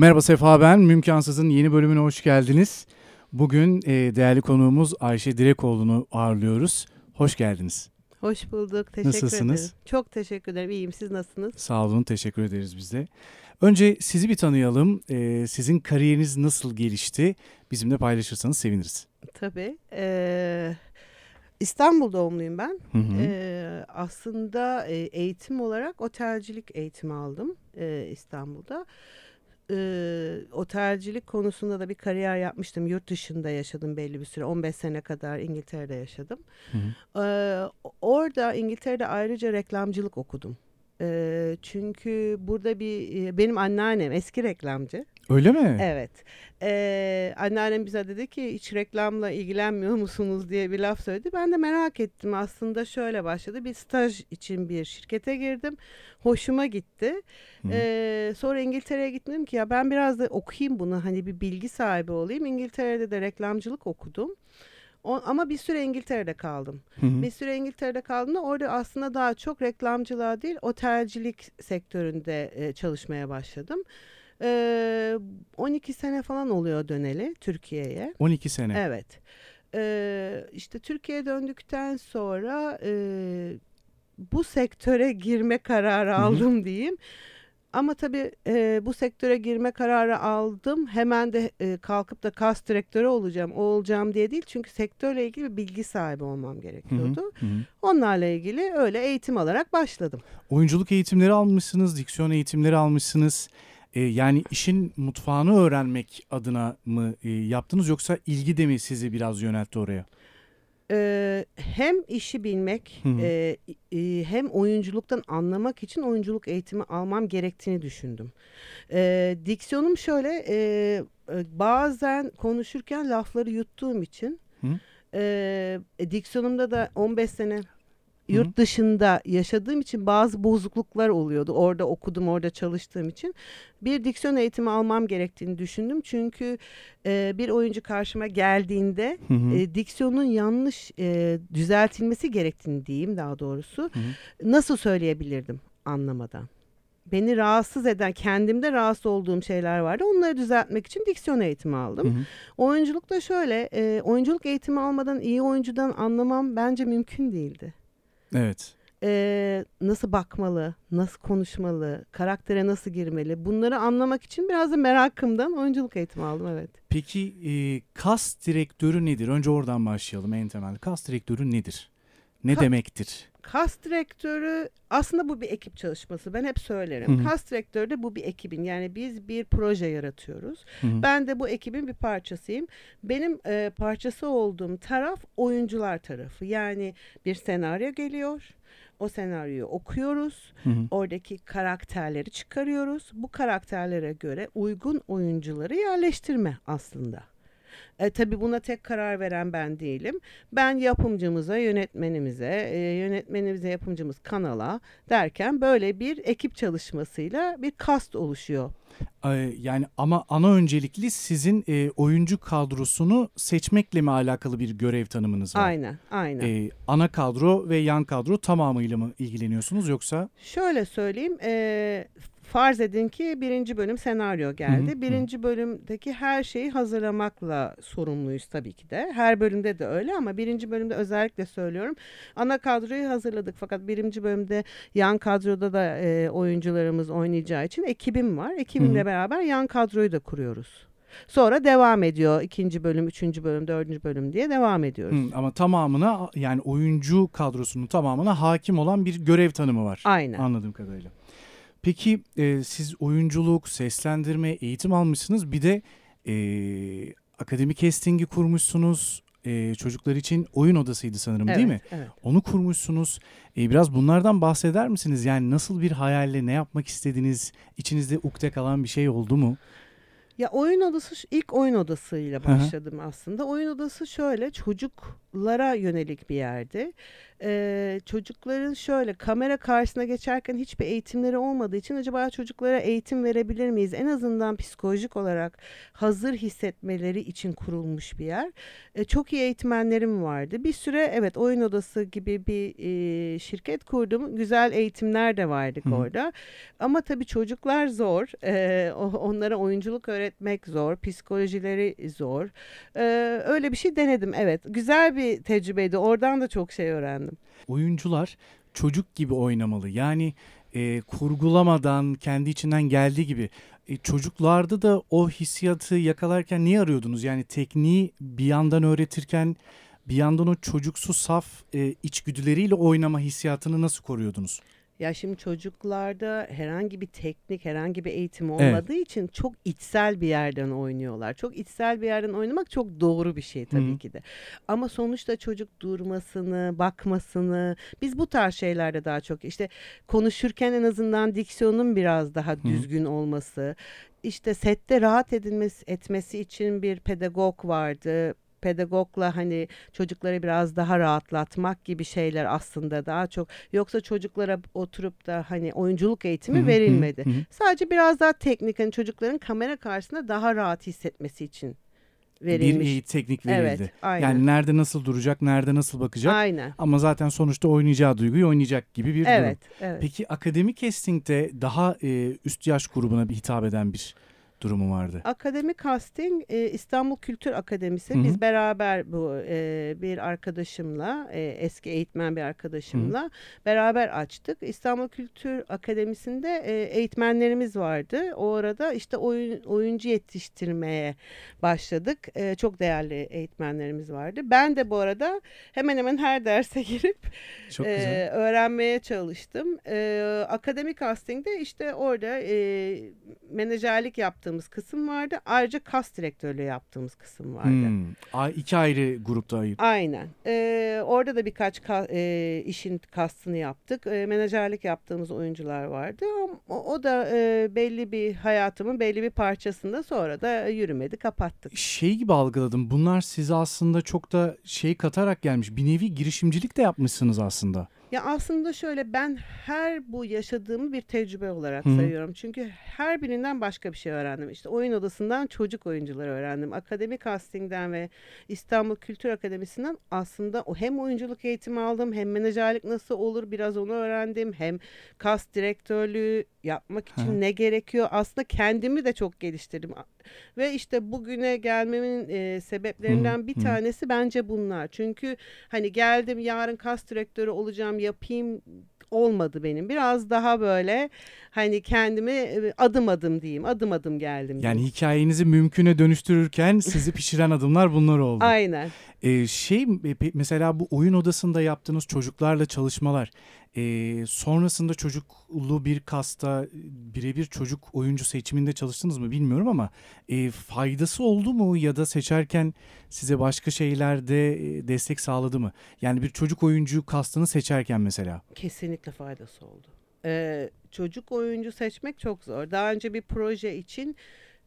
Merhaba Sefa ben. Mümkansız'ın yeni bölümüne hoş geldiniz. Bugün e, değerli konuğumuz Ayşe Direkoğlu'nu ağırlıyoruz. Hoş geldiniz. Hoş bulduk. Teşekkür Nasılsınız? ederim. Çok teşekkür ederim. İyiyim. Siz nasılsınız? Sağ olun, teşekkür ederiz biz de. Önce sizi bir tanıyalım. E, sizin kariyeriniz nasıl gelişti? Bizimle paylaşırsanız seviniriz. Tabii. Ee, İstanbul doğumluyum ben. Hı hı. Ee, aslında e, eğitim olarak otelcilik eğitimi aldım e, İstanbul'da. Ee, otelcilik konusunda da bir kariyer yapmıştım. Yurt dışında yaşadım belli bir süre. 15 sene kadar İngiltere'de yaşadım. Hı hı. Ee, orada İngiltere'de ayrıca reklamcılık okudum. Ee, çünkü burada bir e, benim anneannem eski reklamcı. Öyle mi? Evet. Ee, anneannem bize dedi ki hiç reklamla ilgilenmiyor musunuz diye bir laf söyledi. Ben de merak ettim. Aslında şöyle başladı. Bir staj için bir şirkete girdim. Hoşuma gitti. Ee, sonra İngiltere'ye gittim ki ya ben biraz da okuyayım bunu. Hani bir bilgi sahibi olayım. İngiltere'de de reklamcılık okudum. O, ama bir süre İngiltere'de kaldım. Hı hı. Bir süre İngiltere'de kaldığımda orada aslında daha çok reklamcılığa değil otelcilik sektöründe e, çalışmaya başladım. Ee, 12 sene falan oluyor döneli Türkiye'ye. 12 sene. Evet. Ee, işte Türkiye'ye döndükten sonra e, bu sektöre girme kararı aldım diyeyim. Ama tabii e, bu sektöre girme kararı aldım. Hemen de e, kalkıp da kas direktörü olacağım, o olacağım diye değil. Çünkü sektörle ilgili bir bilgi sahibi olmam gerekiyordu. Hı hı. Onlarla ilgili öyle eğitim alarak başladım. Oyunculuk eğitimleri almışsınız, diksiyon eğitimleri almışsınız. E, yani işin mutfağını öğrenmek adına mı e, yaptınız yoksa ilgi de mi sizi biraz yöneltti oraya? Ee, hem işi bilmek Hı hı. e, e, hem oyunculuktan anlamak için oyunculuk eğitimi almam gerektiğini düşündüm. Ee, diksiyonum şöyle e, e, bazen konuşurken lafları yuttuğum için Hı. e, e, diksiyonumda da 15 sene. Yurt dışında yaşadığım için bazı bozukluklar oluyordu. Orada okudum, orada çalıştığım için. Bir diksiyon eğitimi almam gerektiğini düşündüm. Çünkü e, bir oyuncu karşıma geldiğinde Hı hı. e, diksiyonun yanlış e, düzeltilmesi gerektiğini diyeyim daha doğrusu. Hı hı. Nasıl söyleyebilirdim anlamadan? Beni rahatsız eden, kendimde rahatsız olduğum şeyler vardı. Onları düzeltmek için diksiyon eğitimi aldım. Hı hı. Oyunculukta şöyle, e, oyunculuk eğitimi almadan iyi oyuncudan anlamam bence mümkün değildi. Evet. E, nasıl bakmalı, nasıl konuşmalı, karaktere nasıl girmeli bunları anlamak için biraz da merakımdan oyunculuk eğitimi aldım evet. Peki e, kas direktörü nedir? Önce oradan başlayalım en temel. Kas direktörü nedir? Ne Ka- demektir? Kas direktörü aslında bu bir ekip çalışması. Ben hep söylerim. Hı hı. Kas direktörü de bu bir ekibin. Yani biz bir proje yaratıyoruz. Hı hı. Ben de bu ekibin bir parçasıyım. Benim e, parçası olduğum taraf oyuncular tarafı. Yani bir senaryo geliyor. O senaryoyu okuyoruz. Hı hı. Oradaki karakterleri çıkarıyoruz. Bu karakterlere göre uygun oyuncuları yerleştirme aslında. E, tabii buna tek karar veren ben değilim. Ben yapımcımıza, yönetmenimize, e, yönetmenimize, yapımcımız kanala derken böyle bir ekip çalışmasıyla bir kast oluşuyor. Yani ama ana öncelikli sizin e, oyuncu kadrosunu seçmekle mi alakalı bir görev tanımınız var? Aynen, aynen. Ee, ana kadro ve yan kadro tamamıyla mı ilgileniyorsunuz yoksa? Şöyle söyleyeyim, e, farz edin ki birinci bölüm senaryo geldi. Hı hı, birinci bölümdeki her şeyi hazırlamakla sorumluyuz tabii ki de. Her bölümde de öyle ama birinci bölümde özellikle söylüyorum. Ana kadroyu hazırladık fakat birinci bölümde yan kadroda da e, oyuncularımız oynayacağı için ekibim var. Ekibimle Hı hı. beraber yan kadroyu da kuruyoruz. Sonra devam ediyor. ikinci bölüm, üçüncü bölüm, dördüncü bölüm diye devam ediyoruz. Hı, ama tamamına yani oyuncu kadrosunun tamamına hakim olan bir görev tanımı var. Aynen. Anladığım kadarıyla. Peki e, siz oyunculuk, seslendirme, eğitim almışsınız. Bir de e, akademi casting'i kurmuşsunuz. E, çocuklar için oyun odasıydı sanırım değil mi? Evet. Onu kurmuşsunuz. E, biraz bunlardan bahseder misiniz? Yani nasıl bir hayalle ne yapmak istediniz? İçinizde ukde kalan bir şey oldu mu? Ya oyun odası ilk oyun odasıyla başladım aslında. Oyun odası şöyle çocuklara yönelik bir yerdi. E, çocukların şöyle kamera karşısına geçerken hiçbir eğitimleri olmadığı için acaba çocuklara eğitim verebilir miyiz? En azından psikolojik olarak hazır hissetmeleri için kurulmuş bir yer. E, çok iyi eğitmenlerim vardı. Bir süre evet oyun odası gibi bir e, şirket kurdum. Güzel eğitimler de vardık Hı. orada. Ama tabii çocuklar zor. E, onlara oyunculuk öğretmek zor. Psikolojileri zor. E, öyle bir şey denedim evet. Güzel bir tecrübeydi. Oradan da çok şey öğrendim. Oyuncular çocuk gibi oynamalı. Yani e, kurgulamadan kendi içinden geldiği gibi e, çocuklarda da o hissiyatı yakalarken niye arıyordunuz? Yani tekniği bir yandan öğretirken bir yandan o çocuksu saf e, içgüdüleriyle oynama hissiyatını nasıl koruyordunuz? Ya şimdi çocuklarda herhangi bir teknik, herhangi bir eğitim olmadığı evet. için çok içsel bir yerden oynuyorlar. Çok içsel bir yerden oynamak çok doğru bir şey tabii Hı. ki de. Ama sonuçta çocuk durmasını, bakmasını, biz bu tarz şeylerde daha çok işte konuşurken en azından diksiyonun biraz daha düzgün Hı. olması, işte sette rahat edilmesi etmesi için bir pedagog vardı pedagogla hani çocukları biraz daha rahatlatmak gibi şeyler aslında daha çok yoksa çocuklara oturup da hani oyunculuk eğitimi verilmedi. Sadece biraz daha teknik hani çocukların kamera karşısında daha rahat hissetmesi için verilmiş. Bir teknik verildi. Evet, aynen. Yani nerede nasıl duracak, nerede nasıl bakacak. Aynen. Ama zaten sonuçta oynayacağı duyguyu oynayacak gibi bir evet, durum. Evet. Peki akademik casting'de daha e, üst yaş grubuna bir hitap eden bir durumu vardı. Akademi casting e, İstanbul Kültür Akademisi. Hı-hı. Biz beraber bu e, bir arkadaşımla, e, eski eğitmen bir arkadaşımla Hı-hı. beraber açtık. İstanbul Kültür Akademisi'nde e, eğitmenlerimiz vardı. O arada işte oyun, oyuncu yetiştirmeye başladık. E, çok değerli eğitmenlerimiz vardı. Ben de bu arada hemen hemen her derse girip çok e, öğrenmeye çalıştım. E, akademi castingde işte orada e, menajerlik yaptım yaptığımız kısım vardı. Ayrıca kas direktörlüğü yaptığımız kısım vardı. Hmm. İki ayrı grupta ayır. Aynen. Ee, orada da birkaç ka, e, işin kastını yaptık. E, menajerlik yaptığımız oyuncular vardı. O, o da e, belli bir hayatımın belli bir parçasında sonra da yürümedi kapattık. Şey gibi algıladım. Bunlar size aslında çok da şey katarak gelmiş. Bir nevi girişimcilik de yapmışsınız aslında. Ya aslında şöyle ben her bu yaşadığımı bir tecrübe olarak Hı-hı. sayıyorum. Çünkü her birinden başka bir şey öğrendim. İşte oyun odasından çocuk oyuncuları öğrendim. Akademi castingden ve İstanbul Kültür Akademisi'nden aslında o hem oyunculuk eğitimi aldım hem menajerlik nasıl olur biraz onu öğrendim. Hem kas direktörlüğü yapmak için Hı. ne gerekiyor? Aslında kendimi de çok geliştirdim. Ve işte bugüne gelmemin e, sebeplerinden Hı. bir tanesi bence bunlar. Çünkü hani geldim yarın kas direktörü olacağım yapayım olmadı benim. Biraz daha böyle hani kendimi e, adım adım diyeyim. Adım adım geldim. Yani diyeyim. hikayenizi mümküne dönüştürürken sizi pişiren adımlar bunlar oldu. Aynen. Ee, şey mesela bu oyun odasında yaptığınız çocuklarla çalışmalar e, sonrasında çocuklu bir kasta birebir çocuk oyuncu seçiminde çalıştınız mı bilmiyorum ama e, faydası oldu mu ya da seçerken size başka şeylerde destek sağladı mı? Yani bir çocuk oyuncu kastını seçerken mesela. Kesinlikle faydası oldu. Ee, çocuk oyuncu seçmek çok zor. Daha önce bir proje için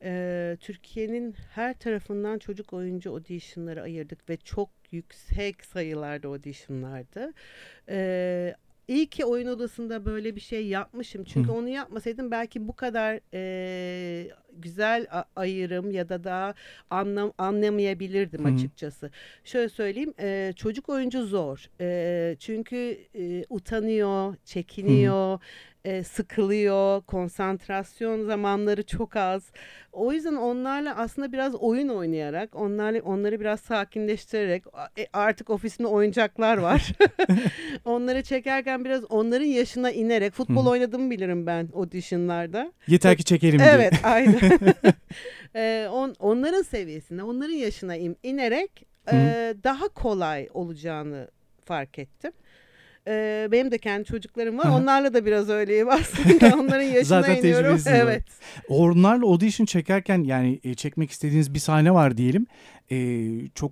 e, Türkiye'nin her tarafından çocuk oyuncu auditionları ayırdık ve çok yüksek sayılarda auditionlardı. E, İyi ki oyun odasında böyle bir şey yapmışım. Çünkü Hı. onu yapmasaydım belki bu kadar e, güzel ayırım ya da daha anlam anlamayabilirdim Hı. açıkçası. Şöyle söyleyeyim, e, çocuk oyuncu zor. E, çünkü e, utanıyor, çekiniyor. Hı e, sıkılıyor, konsantrasyon zamanları çok az. O yüzden onlarla aslında biraz oyun oynayarak, onlarla onları biraz sakinleştirerek e, artık ofisinde oyuncaklar var. onları çekerken biraz onların yaşına inerek futbol oynadığımı bilirim ben auditionlarda. Yeter ki çekelim diye. Evet, aynen. e, on, onların seviyesine, onların yaşına in, inerek e, daha kolay olacağını fark ettim. Ee, benim de kendi çocuklarım var. Onlarla da biraz öyleyim aslında. Onların yaşına Zaten iniyorum. Evet. Onlarla audition çekerken yani e, çekmek istediğiniz bir sahne var diyelim. E, çok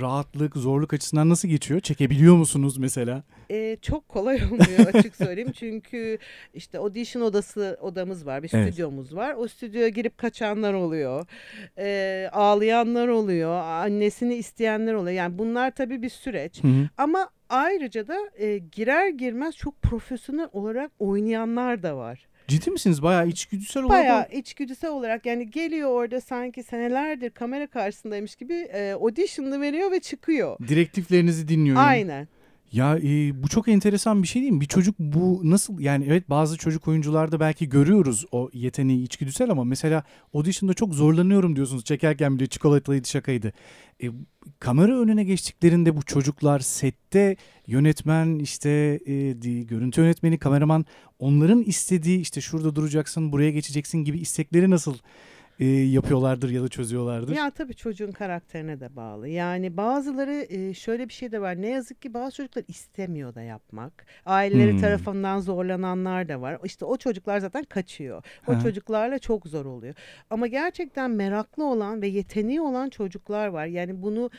rahatlık, zorluk açısından nasıl geçiyor? Çekebiliyor musunuz mesela? Ee, çok kolay olmuyor açık söyleyeyim. Çünkü işte audition odası odamız var, bir Evet. stüdyomuz var. O stüdyoya girip kaçanlar oluyor. Ee, ağlayanlar oluyor, annesini isteyenler oluyor. Yani bunlar tabii bir süreç. Hı hı. Ama ayrıca da e, girer girmez çok profesyonel olarak oynayanlar da var. Ciddi misiniz? Bayağı içgüdüsel olarak. Bayağı içgüdüsel olarak yani geliyor orada sanki senelerdir kamera karşısındaymış gibi e, audition'ı veriyor ve çıkıyor. Direktiflerinizi dinliyor. yani. Aynen. Ya e, bu çok enteresan bir şey değil mi? Bir çocuk bu nasıl yani evet bazı çocuk oyuncularda belki görüyoruz o yeteneği içgüdüsel ama mesela audition'da çok zorlanıyorum diyorsunuz. Çekerken bile çikolatalıydı şakaydı. E, kamera önüne geçtiklerinde bu çocuklar sette yönetmen işte e, di- görüntü yönetmeni kameraman onların istediği işte şurada duracaksın buraya geçeceksin gibi istekleri nasıl e, yapıyorlardır ya da çözüyorlardır. Ya tabii çocuğun karakterine de bağlı. Yani bazıları e, şöyle bir şey de var. Ne yazık ki bazı çocuklar istemiyor da yapmak. Aileleri Hmm. tarafından zorlananlar da var. İşte o çocuklar zaten kaçıyor. O Ha. çocuklarla çok zor oluyor. Ama gerçekten meraklı olan ve yeteneği olan çocuklar var. Yani bunu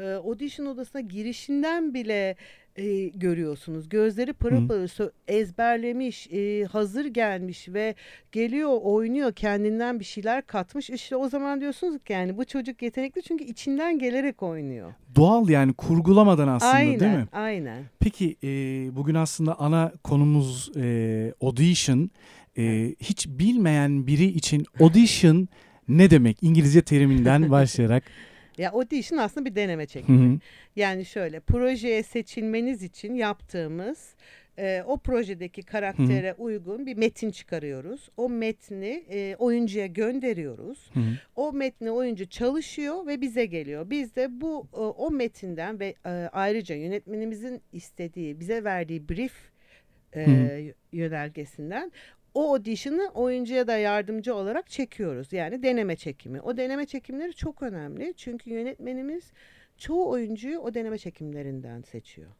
e, audition odasına girişinden bile e, görüyorsunuz. Gözleri pırıl pırıl ezberlemiş, e, hazır gelmiş ve geliyor, oynuyor, kendinden bir şeyler katmış. İşte o zaman diyorsunuz ki yani bu çocuk yetenekli çünkü içinden gelerek oynuyor. Doğal yani kurgulamadan aslında aynen, değil mi? aynen. Peki e, bugün aslında ana konumuz e, audition. E, hiç bilmeyen biri için audition ne demek? İngilizce teriminden başlayarak. Ya audition aslında bir deneme çekimi. Yani şöyle projeye seçilmeniz için yaptığımız e, o projedeki karaktere uygun bir metin çıkarıyoruz. O metni e, oyuncuya gönderiyoruz. Hı hı. O metni oyuncu çalışıyor ve bize geliyor. Biz de bu e, o metinden ve e, ayrıca yönetmenimizin istediği, bize verdiği brief e, yönergesinden o audition'ı oyuncuya da yardımcı olarak çekiyoruz. Yani deneme çekimi. O deneme çekimleri çok önemli. Çünkü yönetmenimiz çoğu oyuncuyu o deneme çekimlerinden seçiyor.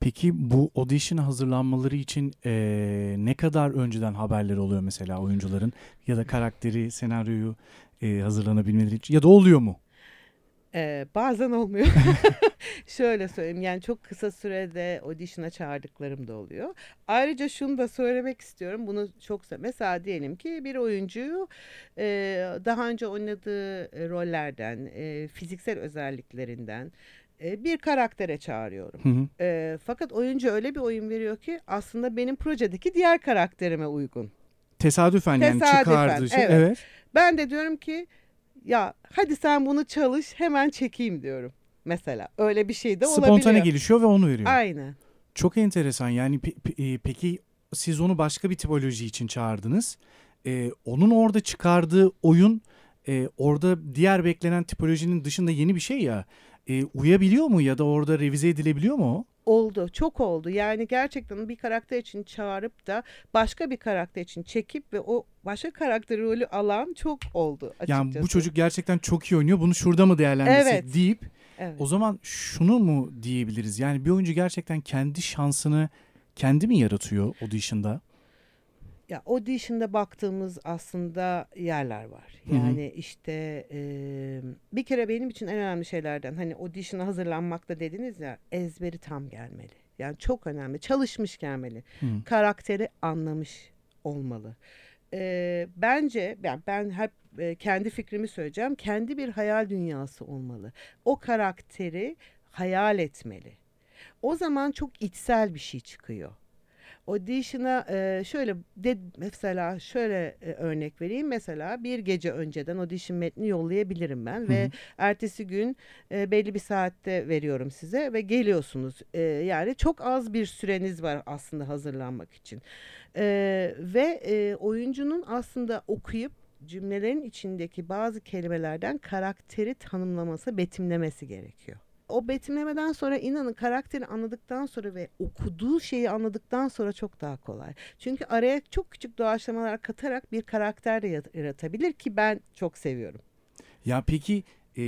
Peki bu audition'a hazırlanmaları için e, ne kadar önceden haberleri oluyor mesela oyuncuların ya da karakteri, senaryoyu e, hazırlanabilmeleri için ya da oluyor mu? Ee, bazen olmuyor. Şöyle söyleyeyim yani çok kısa sürede audition'a çağırdıklarım da oluyor. Ayrıca şunu da söylemek istiyorum. Bunu çok se- mesela diyelim ki bir oyuncuyu e, daha önce oynadığı e, rollerden, e, fiziksel özelliklerinden e, bir karaktere çağırıyorum. Hı hı. E, fakat oyuncu öyle bir oyun veriyor ki aslında benim projedeki diğer karakterime uygun. Tesadüfen, yani Tesadüfen, çıkardığı şey. evet. evet. Ben de diyorum ki ya hadi sen bunu çalış hemen çekeyim diyorum. Mesela öyle bir şey de Spontane olabiliyor. gelişiyor ve onu veriyor. Aynen. Çok enteresan. Yani pe- pe- peki siz onu başka bir tipoloji için çağırdınız. Ee, onun orada çıkardığı oyun e, orada diğer beklenen tipolojinin dışında yeni bir şey ya. E, uyabiliyor mu ya da orada revize edilebiliyor mu o? Oldu. Çok oldu. Yani gerçekten bir karakter için çağırıp da başka bir karakter için çekip ve o başka karakter rolü alan çok oldu açıkçası. Yani bu çocuk gerçekten çok iyi oynuyor. Bunu şurada mı değerlendirsek Evet. deyip Evet. o zaman şunu mu diyebiliriz? Yani bir oyuncu gerçekten kendi şansını kendi mi yaratıyor audition'da? Ya audition'da baktığımız aslında yerler var. Yani işte e, bir kere benim için en önemli şeylerden hani audition'a hazırlanmakta dediniz ya ezberi tam gelmeli. Yani çok önemli. Çalışmış gelmeli. Hı. Karakteri anlamış olmalı. E, bence ben, ben hep e, kendi fikrimi söyleyeceğim. Kendi bir hayal dünyası olmalı. O karakteri hayal etmeli. O zaman çok içsel bir şey çıkıyor. Audition'a e, şöyle de, mesela şöyle e, örnek vereyim. Mesela bir gece önceden audition metni yollayabilirim ben Hı ve ertesi gün e, belli bir saatte veriyorum size ve geliyorsunuz. E, yani çok az bir süreniz var aslında hazırlanmak için. E, ve e, oyuncunun aslında okuyup cümlelerin içindeki bazı kelimelerden karakteri tanımlaması, betimlemesi gerekiyor. O betimlemeden sonra inanın karakteri anladıktan sonra ve okuduğu şeyi anladıktan sonra çok daha kolay. Çünkü araya çok küçük doğaçlamalar katarak bir karakter de yaratabilir ki ben çok seviyorum. Ya peki e,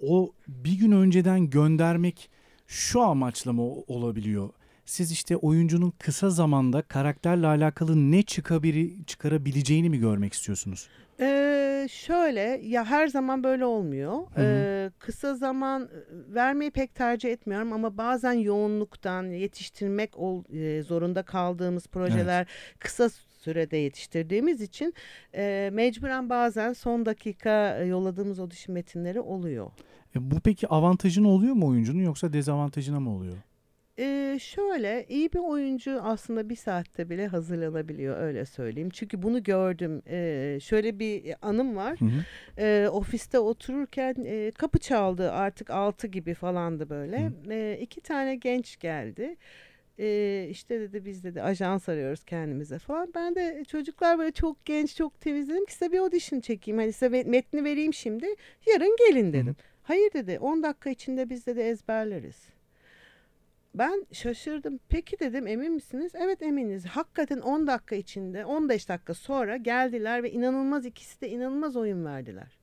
o bir gün önceden göndermek şu amaçla mı olabiliyor? siz işte oyuncunun kısa zamanda karakterle alakalı ne çıkabili, çıkarabileceğini mi görmek istiyorsunuz? Ee, şöyle ya her zaman böyle olmuyor. Hı hı. Ee, kısa zaman vermeyi pek tercih etmiyorum ama bazen yoğunluktan yetiştirmek ol, e, zorunda kaldığımız projeler kısa sürede yetiştirdiğimiz için e, mecburen bazen son dakika yolladığımız audition metinleri oluyor. E, bu peki avantajına oluyor mu oyuncunun yoksa dezavantajına mı oluyor? Ee, şöyle iyi bir oyuncu aslında bir saatte bile hazırlanabiliyor öyle söyleyeyim. Çünkü bunu gördüm. Ee, şöyle bir anım var. Hı hı. Ee, ofiste otururken e, kapı çaldı artık altı gibi falandı böyle. Ee, iki tane genç geldi. Ee, işte dedi biz dedi ajans arıyoruz kendimize falan. Ben de çocuklar böyle çok genç çok temiz dedim ki size bir audition çekeyim. Hani size metni vereyim şimdi. Yarın gelin dedim. Hayır dedi 10 dakika içinde biz dedi ezberleriz. Ben şaşırdım. Peki dedim emin misiniz? Evet eminiz. Hakikaten 10 dakika içinde 15 dakika sonra geldiler ve inanılmaz ikisi de inanılmaz oyun verdiler.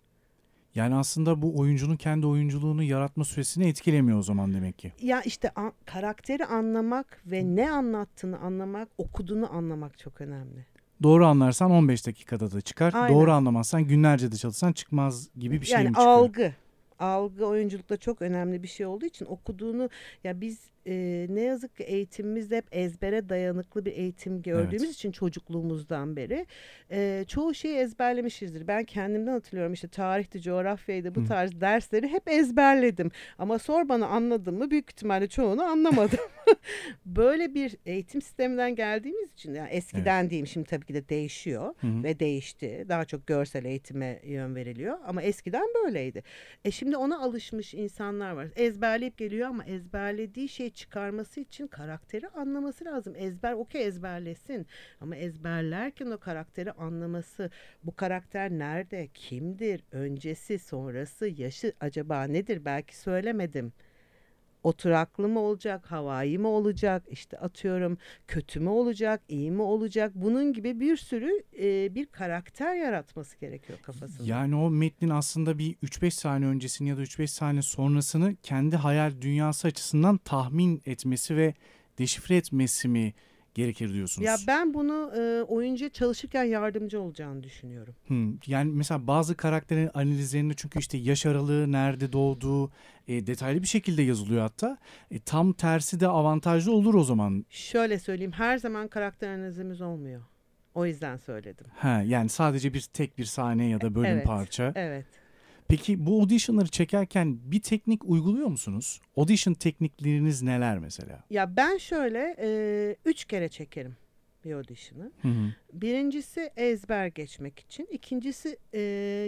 Yani aslında bu oyuncunun kendi oyunculuğunu yaratma süresini etkilemiyor o zaman demek ki. Ya işte an- karakteri anlamak ve ne anlattığını anlamak, okuduğunu anlamak çok önemli. Doğru anlarsan 15 dakikada da çıkar. Aynen. Doğru anlamazsan günlerce de çalışsan çıkmaz gibi bir şey yani mi çıkıyor? algı. Algı oyunculukta çok önemli bir şey olduğu için okuduğunu ya biz e, ne yazık ki eğitimimizde hep ezbere dayanıklı bir eğitim gördüğümüz Evet. için çocukluğumuzdan beri e, çoğu şeyi ezberlemişizdir. Ben kendimden hatırlıyorum işte tarihti, coğrafyaydı bu Hı. tarz dersleri hep ezberledim. Ama sor bana anladım mı büyük ihtimalle çoğunu anlamadım. Böyle bir eğitim sisteminden geldiğimiz için yani eskiden diyeyim şimdi tabii ki de değişiyor Hı hı. ve değişti. Daha çok görsel eğitime yön veriliyor ama eskiden böyleydi. E şimdi ona alışmış insanlar var. Ezberleyip geliyor ama ezberlediği şeyi çıkarması için karakteri anlaması lazım. Ezber okey ezberlesin ama ezberlerken o karakteri anlaması, bu karakter nerede, kimdir, öncesi, sonrası, yaşı acaba nedir belki söylemedim. Oturaklı mı olacak, havai mi olacak, işte atıyorum kötü mü olacak, iyi mi olacak? Bunun gibi bir sürü e, bir karakter yaratması gerekiyor kafasında. Yani o metnin aslında bir 3-5 saniye öncesini ya da 3-5 saniye sonrasını kendi hayal dünyası açısından tahmin etmesi ve deşifre etmesi mi gerekir diyorsunuz? Ya ben bunu e, oyuncuya çalışırken yardımcı olacağını düşünüyorum. Hmm, Yani mesela bazı karakterin analizlerinde çünkü işte yaş aralığı, nerede doğduğu e, detaylı bir şekilde yazılıyor hatta. E, tam tersi de avantajlı olur o zaman. Şöyle söyleyeyim her zaman karakter analizimiz olmuyor. O yüzden söyledim. Ha, yani sadece bir tek bir sahne ya da bölüm Evet. parça. Evet. Peki bu auditionları çekerken bir teknik uyguluyor musunuz? Audition teknikleriniz neler mesela? Ya ben şöyle e, üç kere çekerim bir audition'ı. Hı hı. Birincisi ezber geçmek için. ikincisi e,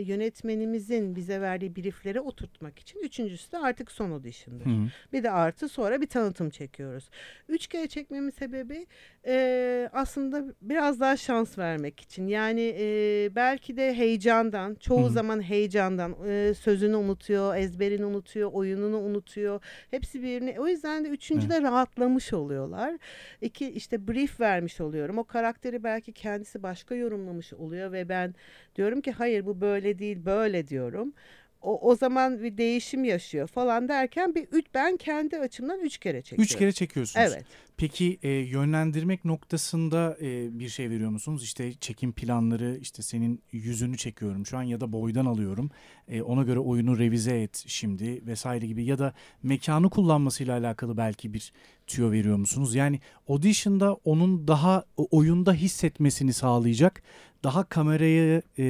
yönetmenimizin bize verdiği briefleri oturtmak için. Üçüncüsü de artık son audition'dır. Hı hı. Bir de artı sonra bir tanıtım çekiyoruz. Üç kere çekmemin sebebi e, aslında biraz daha şans vermek için. Yani e, belki de heyecandan, çoğu Hı hı. zaman heyecandan e, sözünü unutuyor, ezberini unutuyor, oyununu unutuyor. Hepsi birini. O yüzden de üçüncüde rahatlamış oluyorlar. İki işte brief vermiş oluyorum. O karakteri belki kendisi başka yorumlamış oluyor ve ben diyorum ki hayır bu böyle değil böyle diyorum. O, o zaman bir değişim yaşıyor falan derken bir üç, ben kendi açımdan üç kere çekiyorum. Üç kere çekiyorsunuz. Evet. Peki e, yönlendirmek noktasında e, bir şey veriyor musunuz? İşte çekim planları, işte senin yüzünü çekiyorum şu an ya da boydan alıyorum. E, ona göre oyunu revize et şimdi vesaire gibi ya da mekanı kullanmasıyla alakalı belki bir tüyo veriyor musunuz? Yani audition'da onun daha oyunda hissetmesini sağlayacak, daha kameraya e,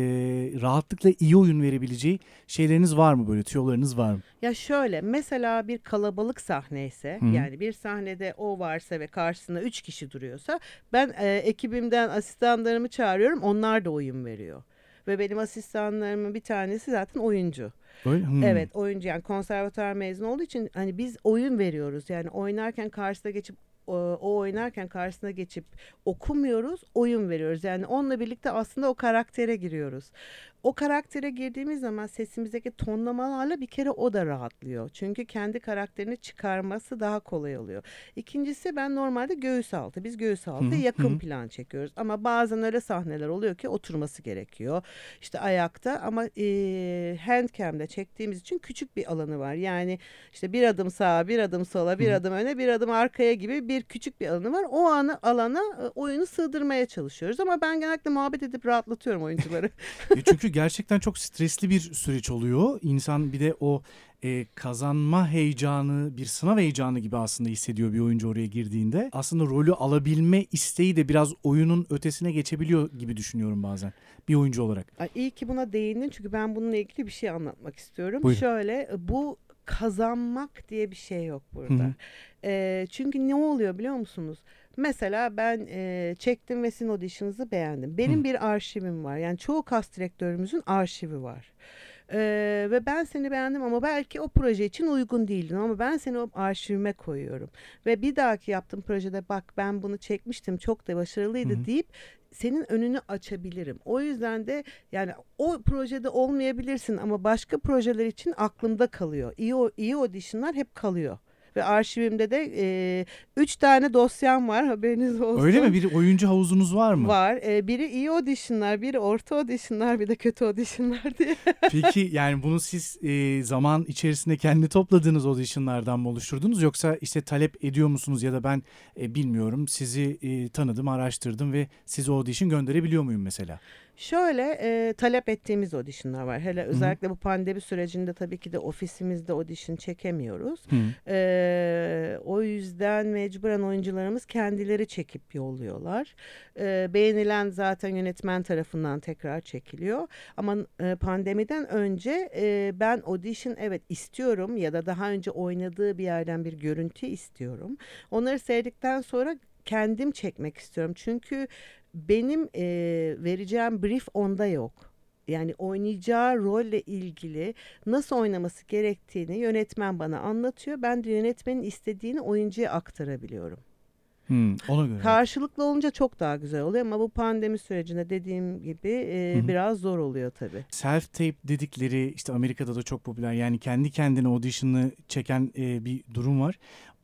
rahatlıkla iyi oyun verebileceği şeyleriniz var mı böyle tüyolarınız var mı? Ya şöyle mesela bir kalabalık sahne ise hı. yani bir sahnede o varsa ve karşısında üç kişi duruyorsa ben e, ekibimden asistanlarımı çağırıyorum onlar da oyun veriyor. Ve benim asistanlarımın bir tanesi zaten oyuncu. Öyle? Hmm. Evet oyuncu yani konservatuar mezunu olduğu için hani biz oyun veriyoruz. Yani oynarken karşısına geçip o, o oynarken karşısına geçip okumuyoruz, oyun veriyoruz. Yani onunla birlikte aslında o karaktere giriyoruz. O karaktere girdiğimiz zaman sesimizdeki tonlamalarla bir kere o da rahatlıyor. Çünkü kendi karakterini çıkarması daha kolay oluyor. İkincisi ben normalde göğüs altı. Biz göğüs altı Hı yakın hı. plan çekiyoruz. Ama bazen öyle sahneler oluyor ki oturması gerekiyor. İşte ayakta ama e, handcam'de çektiğimiz için küçük bir alanı var. Yani işte bir adım sağa, bir adım sola, bir Hı adım öne, bir adım arkaya gibi bir küçük bir alanı var. O anı alana oyunu sığdırmaya çalışıyoruz. Ama ben genellikle muhabbet edip rahatlatıyorum oyuncuları. E, Çünkü gerçekten çok stresli bir süreç oluyor. İnsan bir de o e, kazanma heyecanı, bir sınav heyecanı gibi aslında hissediyor bir oyuncu oraya girdiğinde. Aslında rolü alabilme isteği de biraz oyunun ötesine geçebiliyor gibi düşünüyorum bazen bir oyuncu olarak. Ay, iyi ki buna değindin çünkü ben bununla ilgili bir şey anlatmak istiyorum. Buyurun. Şöyle bu kazanmak diye bir şey yok burada. Hı hı. Ee, çünkü ne oluyor biliyor musunuz? Mesela ben e, çektim ve sizin audition'ınızı beğendim. Benim Hı. bir arşivim var. Yani çoğu kas direktörümüzün arşivi var. Ee, ve ben seni beğendim ama belki o proje için uygun değildin ama ben seni o arşivime koyuyorum. Ve bir dahaki yaptığım projede bak ben bunu çekmiştim çok da başarılıydı Hı hı. deyip senin önünü açabilirim. O yüzden de yani o projede olmayabilirsin ama başka projeler için aklımda kalıyor. İyi o iyi auditionlar hep kalıyor. Ve arşivimde de e, üç tane dosyam var haberiniz olsun. Öyle mi? Bir oyuncu havuzunuz var mı? Var. E, biri iyi auditionlar, biri orta auditionlar, bir de kötü auditionlar diye. Peki yani bunu siz e, zaman içerisinde kendi topladığınız auditionlardan mı oluşturdunuz yoksa işte talep ediyor musunuz ya da ben e, bilmiyorum sizi e, tanıdım araştırdım ve size audition gönderebiliyor muyum mesela? Şöyle e, talep ettiğimiz auditionlar var. Hele özellikle bu pandemi sürecinde tabii ki de ofisimizde audition çekemiyoruz. Hı. Ee, o yüzden mecburen oyuncularımız kendileri çekip yolluyorlar. Ee, beğenilen zaten yönetmen tarafından tekrar çekiliyor. Ama e, pandemiden önce e, ben audition evet istiyorum ya da daha önce oynadığı bir yerden bir görüntü istiyorum. Onları seyrettikten sonra kendim çekmek istiyorum. Çünkü benim e, vereceğim brief onda yok. Yani oynayacağı rolle ilgili nasıl oynaması gerektiğini yönetmen bana anlatıyor. Ben de yönetmenin istediğini oyuncuya aktarabiliyorum. Hı, ona göre. Karşılıklı olunca çok daha güzel oluyor ama bu pandemi sürecinde dediğim gibi e, biraz zor oluyor tabii. Self tape dedikleri işte Amerika'da da çok popüler yani kendi kendine audition'ı çeken e, bir durum var.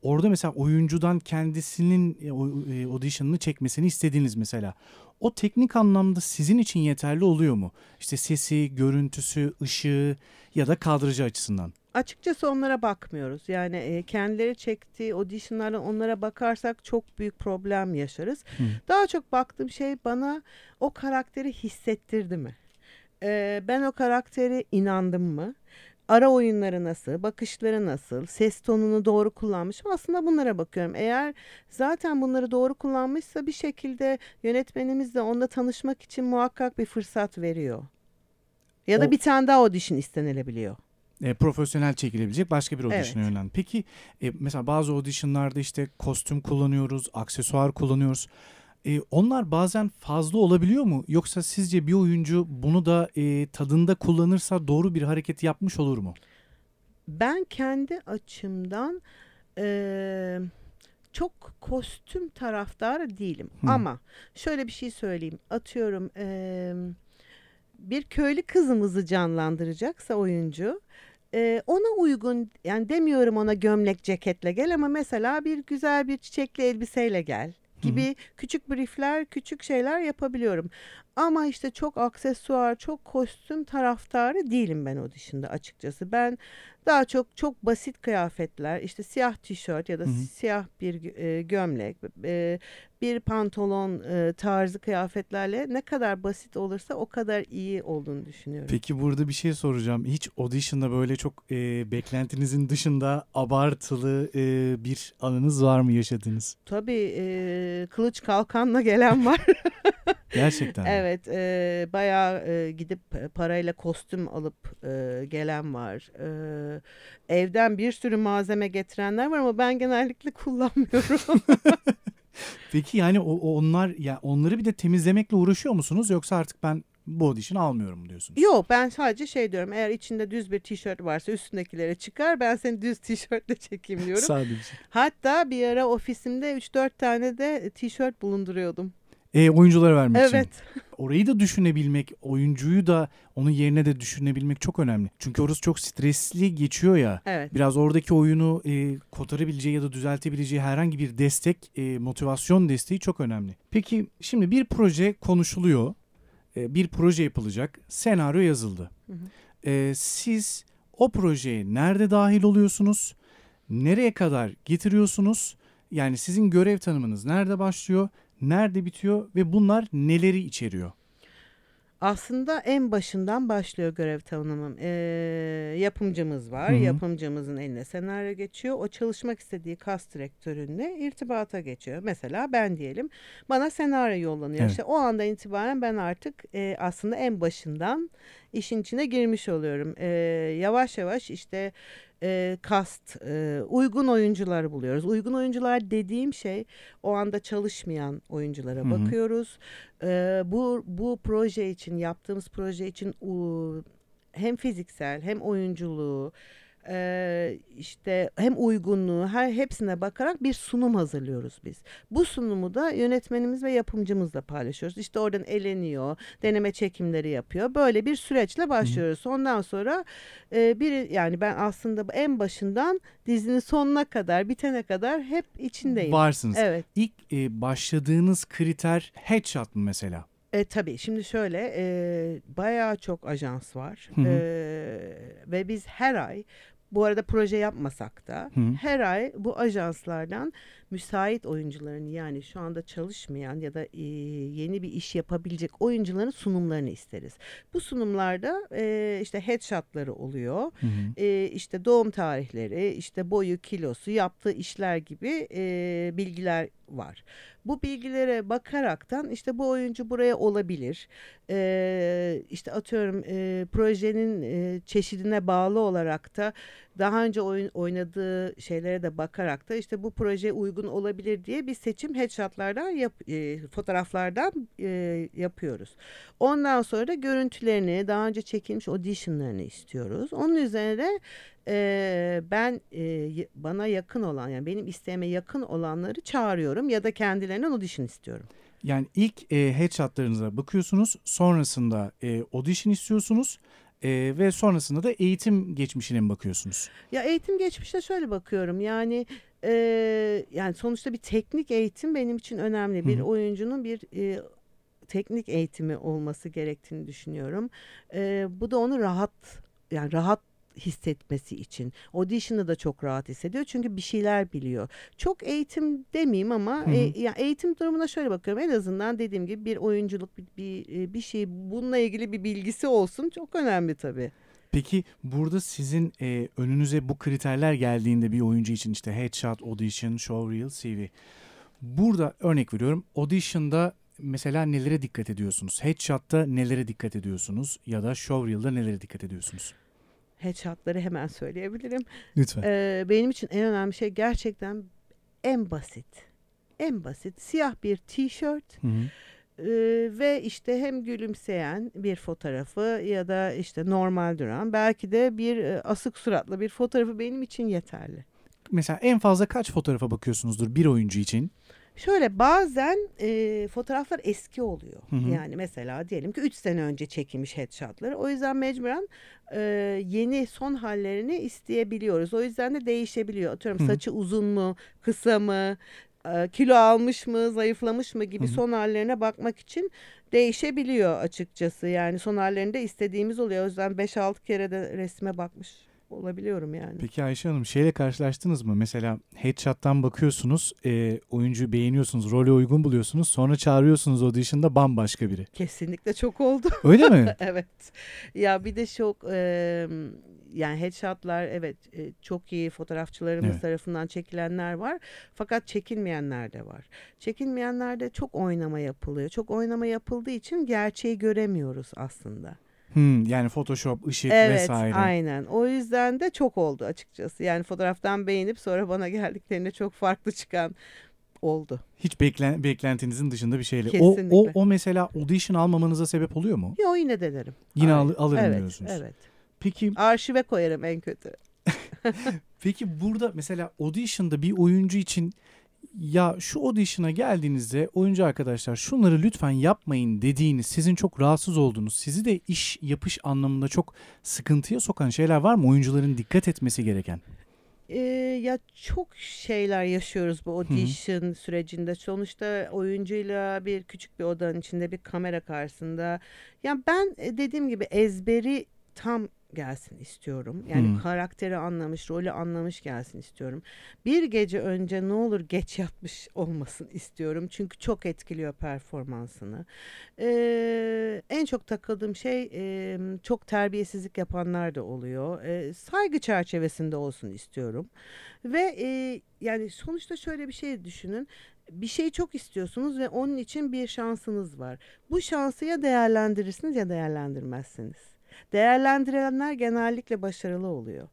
Orada mesela oyuncudan kendisinin e, e, audition'ını çekmesini istediğiniz mesela. O teknik anlamda sizin için yeterli oluyor mu? İşte sesi, görüntüsü, ışığı ya da kadrajı açısından. Açıkçası onlara bakmıyoruz. Yani e, kendileri çektiği auditionlardan onlara bakarsak çok büyük problem yaşarız. Hı. Daha çok baktığım şey bana o karakteri hissettirdi mi? Ben o karaktere inandım mı? Ara oyunları nasıl, bakışları nasıl, ses tonunu doğru kullanmış mı? Aslında bunlara bakıyorum. Eğer zaten bunları doğru kullanmışsa bir şekilde yönetmenimiz de onunla tanışmak için muhakkak bir fırsat veriyor. Ya da O- bir tane daha audition istenilebiliyor. E, profesyonel çekilebilecek başka bir audition'a Evet. yönelen. Peki e, mesela bazı auditionlarda işte kostüm kullanıyoruz, aksesuar kullanıyoruz. E, onlar bazen fazla olabiliyor mu? Yoksa sizce bir oyuncu bunu da e, tadında kullanırsa doğru bir hareket yapmış olur mu? Ben kendi açımdan eee, çok kostüm taraftarı değilim. Hı. Ama şöyle bir şey söyleyeyim. Atıyorum eee, bir köylü kızımızı canlandıracaksa oyuncu eee, ona uygun yani demiyorum ona gömlek ceketle gel ama mesela bir güzel bir çiçekli elbiseyle gel gibi küçük briefler, küçük şeyler yapabiliyorum. Ama işte çok aksesuar, çok kostüm taraftarı değilim ben o dışında açıkçası. Ben daha çok çok basit kıyafetler, işte siyah tişört ya da Hı hı. siyah bir e, gömlek, e, bir pantolon e, tarzı kıyafetlerle ne kadar basit olursa o kadar iyi olduğunu düşünüyorum. Peki burada bir şey soracağım. Hiç audition'da böyle çok e, beklentinizin dışında abartılı e, bir anınız var mı yaşadığınız? Tabii e, kılıç kalkanla gelen var. Gerçekten. mi? Evet, e, bayağı e, gidip parayla kostüm alıp e, gelen var. E, evden bir sürü malzeme getirenler var ama ben genellikle kullanmıyorum. Peki yani o, onlar ya onları bir de temizlemekle uğraşıyor musunuz yoksa artık ben bu audition almıyorum diyorsunuz? Yok, ben sadece şey diyorum. Eğer içinde düz bir tişört varsa üstündekilere çıkar. Ben seni düz tişörtle çekeyim diyorum. Sadece. Hatta bir ara ofisimde 3-4 tane de tişört bulunduruyordum. E, oyunculara vermek için. Evet. orayı da düşünebilmek, oyuncuyu da onun yerine de düşünebilmek çok önemli. Çünkü orası çok stresli geçiyor ya. Evet. Biraz oradaki oyunu e, kotarabileceği ya da düzeltebileceği herhangi bir destek, e, motivasyon desteği çok önemli. Peki şimdi bir proje konuşuluyor. E, bir proje yapılacak. Senaryo yazıldı. Hı hı. E, siz o projeye nerede dahil oluyorsunuz? Nereye kadar getiriyorsunuz? Yani sizin görev tanımınız nerede başlıyor? Nerede bitiyor ve bunlar neleri içeriyor? Aslında en başından başlıyor görev tanımım. Ee, yapımcımız var. Hı hı. Yapımcımızın eline senaryo geçiyor. O çalışmak istediği kas direktörünle irtibata geçiyor. Mesela ben diyelim bana senaryo yollanıyor. Evet. İşte o andan itibaren ben artık e, aslında en başından işin içine girmiş oluyorum. Ee, yavaş yavaş işte e, kast, e, uygun oyuncuları buluyoruz. Uygun oyuncular dediğim şey o anda çalışmayan oyunculara Hı hı. bakıyoruz. Ee, bu bu proje için yaptığımız proje için u- hem fiziksel hem oyunculuğu e, işte hem uygunluğu her hepsine bakarak bir sunum hazırlıyoruz biz. Bu sunumu da yönetmenimiz ve yapımcımızla paylaşıyoruz. İşte oradan eleniyor, deneme çekimleri yapıyor. Böyle bir süreçle başlıyoruz. Ondan sonra e, bir yani ben aslında en başından dizinin sonuna kadar bitene kadar hep içindeyim. Varsınız. Evet. İlk e, başladığınız kriter headshot mı mesela? E, tabii şimdi şöyle e, bayağı çok ajans var Hı hı. E, ve biz her ay bu arada proje yapmasak da Hı. her ay bu ajanslardan müsait oyuncuların yani şu anda çalışmayan ya da e, yeni bir iş yapabilecek oyuncuların sunumlarını isteriz. Bu sunumlarda e, işte headshotları oluyor. Hı hı. E, işte doğum tarihleri, işte boyu, kilosu, yaptığı işler gibi e, bilgiler var. Bu bilgilere bakaraktan işte bu oyuncu buraya olabilir. E, işte atıyorum e, projenin e, çeşidine bağlı olarak da daha önce oyun, oynadığı şeylere de bakarak da işte bu projeye uygun olabilir diye bir seçim headshotlardan yap, e, fotoğraflardan e, yapıyoruz. Ondan sonra da görüntülerini daha önce çekilmiş auditionlarını istiyoruz. Onun üzerine e, ben e, bana yakın olan yani benim isteğime yakın olanları çağırıyorum ya da kendilerinden audition istiyorum. Yani ilk e, headshotlarınıza bakıyorsunuz. Sonrasında e, audition istiyorsunuz. e, ve sonrasında da eğitim geçmişine mi bakıyorsunuz? Ya eğitim geçmişte şöyle bakıyorum yani e, yani sonuçta bir teknik eğitim benim için önemli. Bir Hı hı. oyuncunun bir e, teknik eğitimi olması gerektiğini düşünüyorum. E, bu da onu rahat yani rahat hissetmesi için. Audition'da da çok rahat hissediyor çünkü bir şeyler biliyor. Çok eğitim demeyeyim ama Hı hı. e, yani eğitim durumuna şöyle bakıyorum. En azından dediğim gibi bir oyunculuk bir bir, bir şey bununla ilgili bir bilgisi olsun çok önemli tabii. Peki burada sizin e, önünüze bu kriterler geldiğinde bir oyuncu için işte headshot, audition, showreel, CV. Burada örnek veriyorum. Audition'da mesela nelere dikkat ediyorsunuz? Headshot'ta nelere dikkat ediyorsunuz? Ya da showreel'da nelere dikkat ediyorsunuz? Headshot'ları hemen söyleyebilirim. Lütfen. Ee, benim için en önemli şey gerçekten en basit. En basit siyah bir tişört Hı hı. E, ve işte hem gülümseyen bir fotoğrafı ya da işte normal duran belki de bir e, asık suratlı bir fotoğrafı benim için yeterli. Mesela en fazla kaç fotoğrafa bakıyorsunuzdur bir oyuncu için? Şöyle bazen e, fotoğraflar eski oluyor. Hı hı. Yani mesela diyelim ki 3 sene önce çekilmiş headshotları. O yüzden mecburen e, yeni son hallerini isteyebiliyoruz. O yüzden de değişebiliyor. Atıyorum Hı hı. saçı uzun mu, kısa mı, kilo almış mı, zayıflamış mı gibi son hallerine bakmak için değişebiliyor açıkçası. Yani son hallerinde istediğimiz oluyor. O yüzden 5-6 kere de resme bakmış olabiliyorum yani. Peki Ayşe Hanım şeyle karşılaştınız mı? Mesela headshot'tan bakıyorsunuz, e, oyuncuyu beğeniyorsunuz, role uygun buluyorsunuz. Sonra çağırıyorsunuz audition'da bambaşka biri. Kesinlikle çok oldu. Öyle mi? evet. Ya bir de çok e, yani headshotlar evet e, çok iyi fotoğrafçılarımız Evet. tarafından çekilenler var. Fakat çekilmeyenler de var. Çekilmeyenlerde çok oynama yapılıyor. Çok oynama yapıldığı için gerçeği göremiyoruz aslında. Hmm, yani Photoshop, ışık Evet, vesaire. aynen. O yüzden de çok oldu açıkçası. Yani fotoğraftan beğenip sonra bana geldiklerinde çok farklı çıkan oldu. Hiç beklen, beklentinizin dışında bir şeyle. O, Kesinlikle. o, o mesela audition almamanıza sebep oluyor mu? Yo yine denerim. Yine al- alırım evet, diyorsunuz. Evet. Peki Arşive koyarım en kötü. peki burada mesela audition'da bir oyuncu için ya şu audition'a geldiğinizde oyuncu arkadaşlar şunları lütfen yapmayın dediğiniz, sizin çok rahatsız olduğunuz, sizi de iş yapış anlamında çok sıkıntıya sokan şeyler var mı? Oyuncuların dikkat etmesi gereken. Ee, ya çok şeyler yaşıyoruz bu audition sürecinde. Sonuçta oyuncuyla bir küçük bir odanın içinde bir kamera karşısında. Ya ben e, dediğim gibi ezberi tam gelsin istiyorum. Yani Hmm. karakteri anlamış, rolü anlamış gelsin istiyorum. Bir gece önce ne olur geç yatmış olmasın istiyorum. Çünkü çok etkiliyor performansını. Ee, en çok takıldığım şey e, çok terbiyesizlik yapanlar da oluyor. Ee, saygı çerçevesinde olsun istiyorum. Ve e, yani sonuçta şöyle bir şey düşünün. Bir şeyi çok istiyorsunuz ve onun için bir şansınız var. Bu şansı ya değerlendirirsiniz ya değerlendirmezsiniz. Değerlendirenler genellikle başarılı oluyor.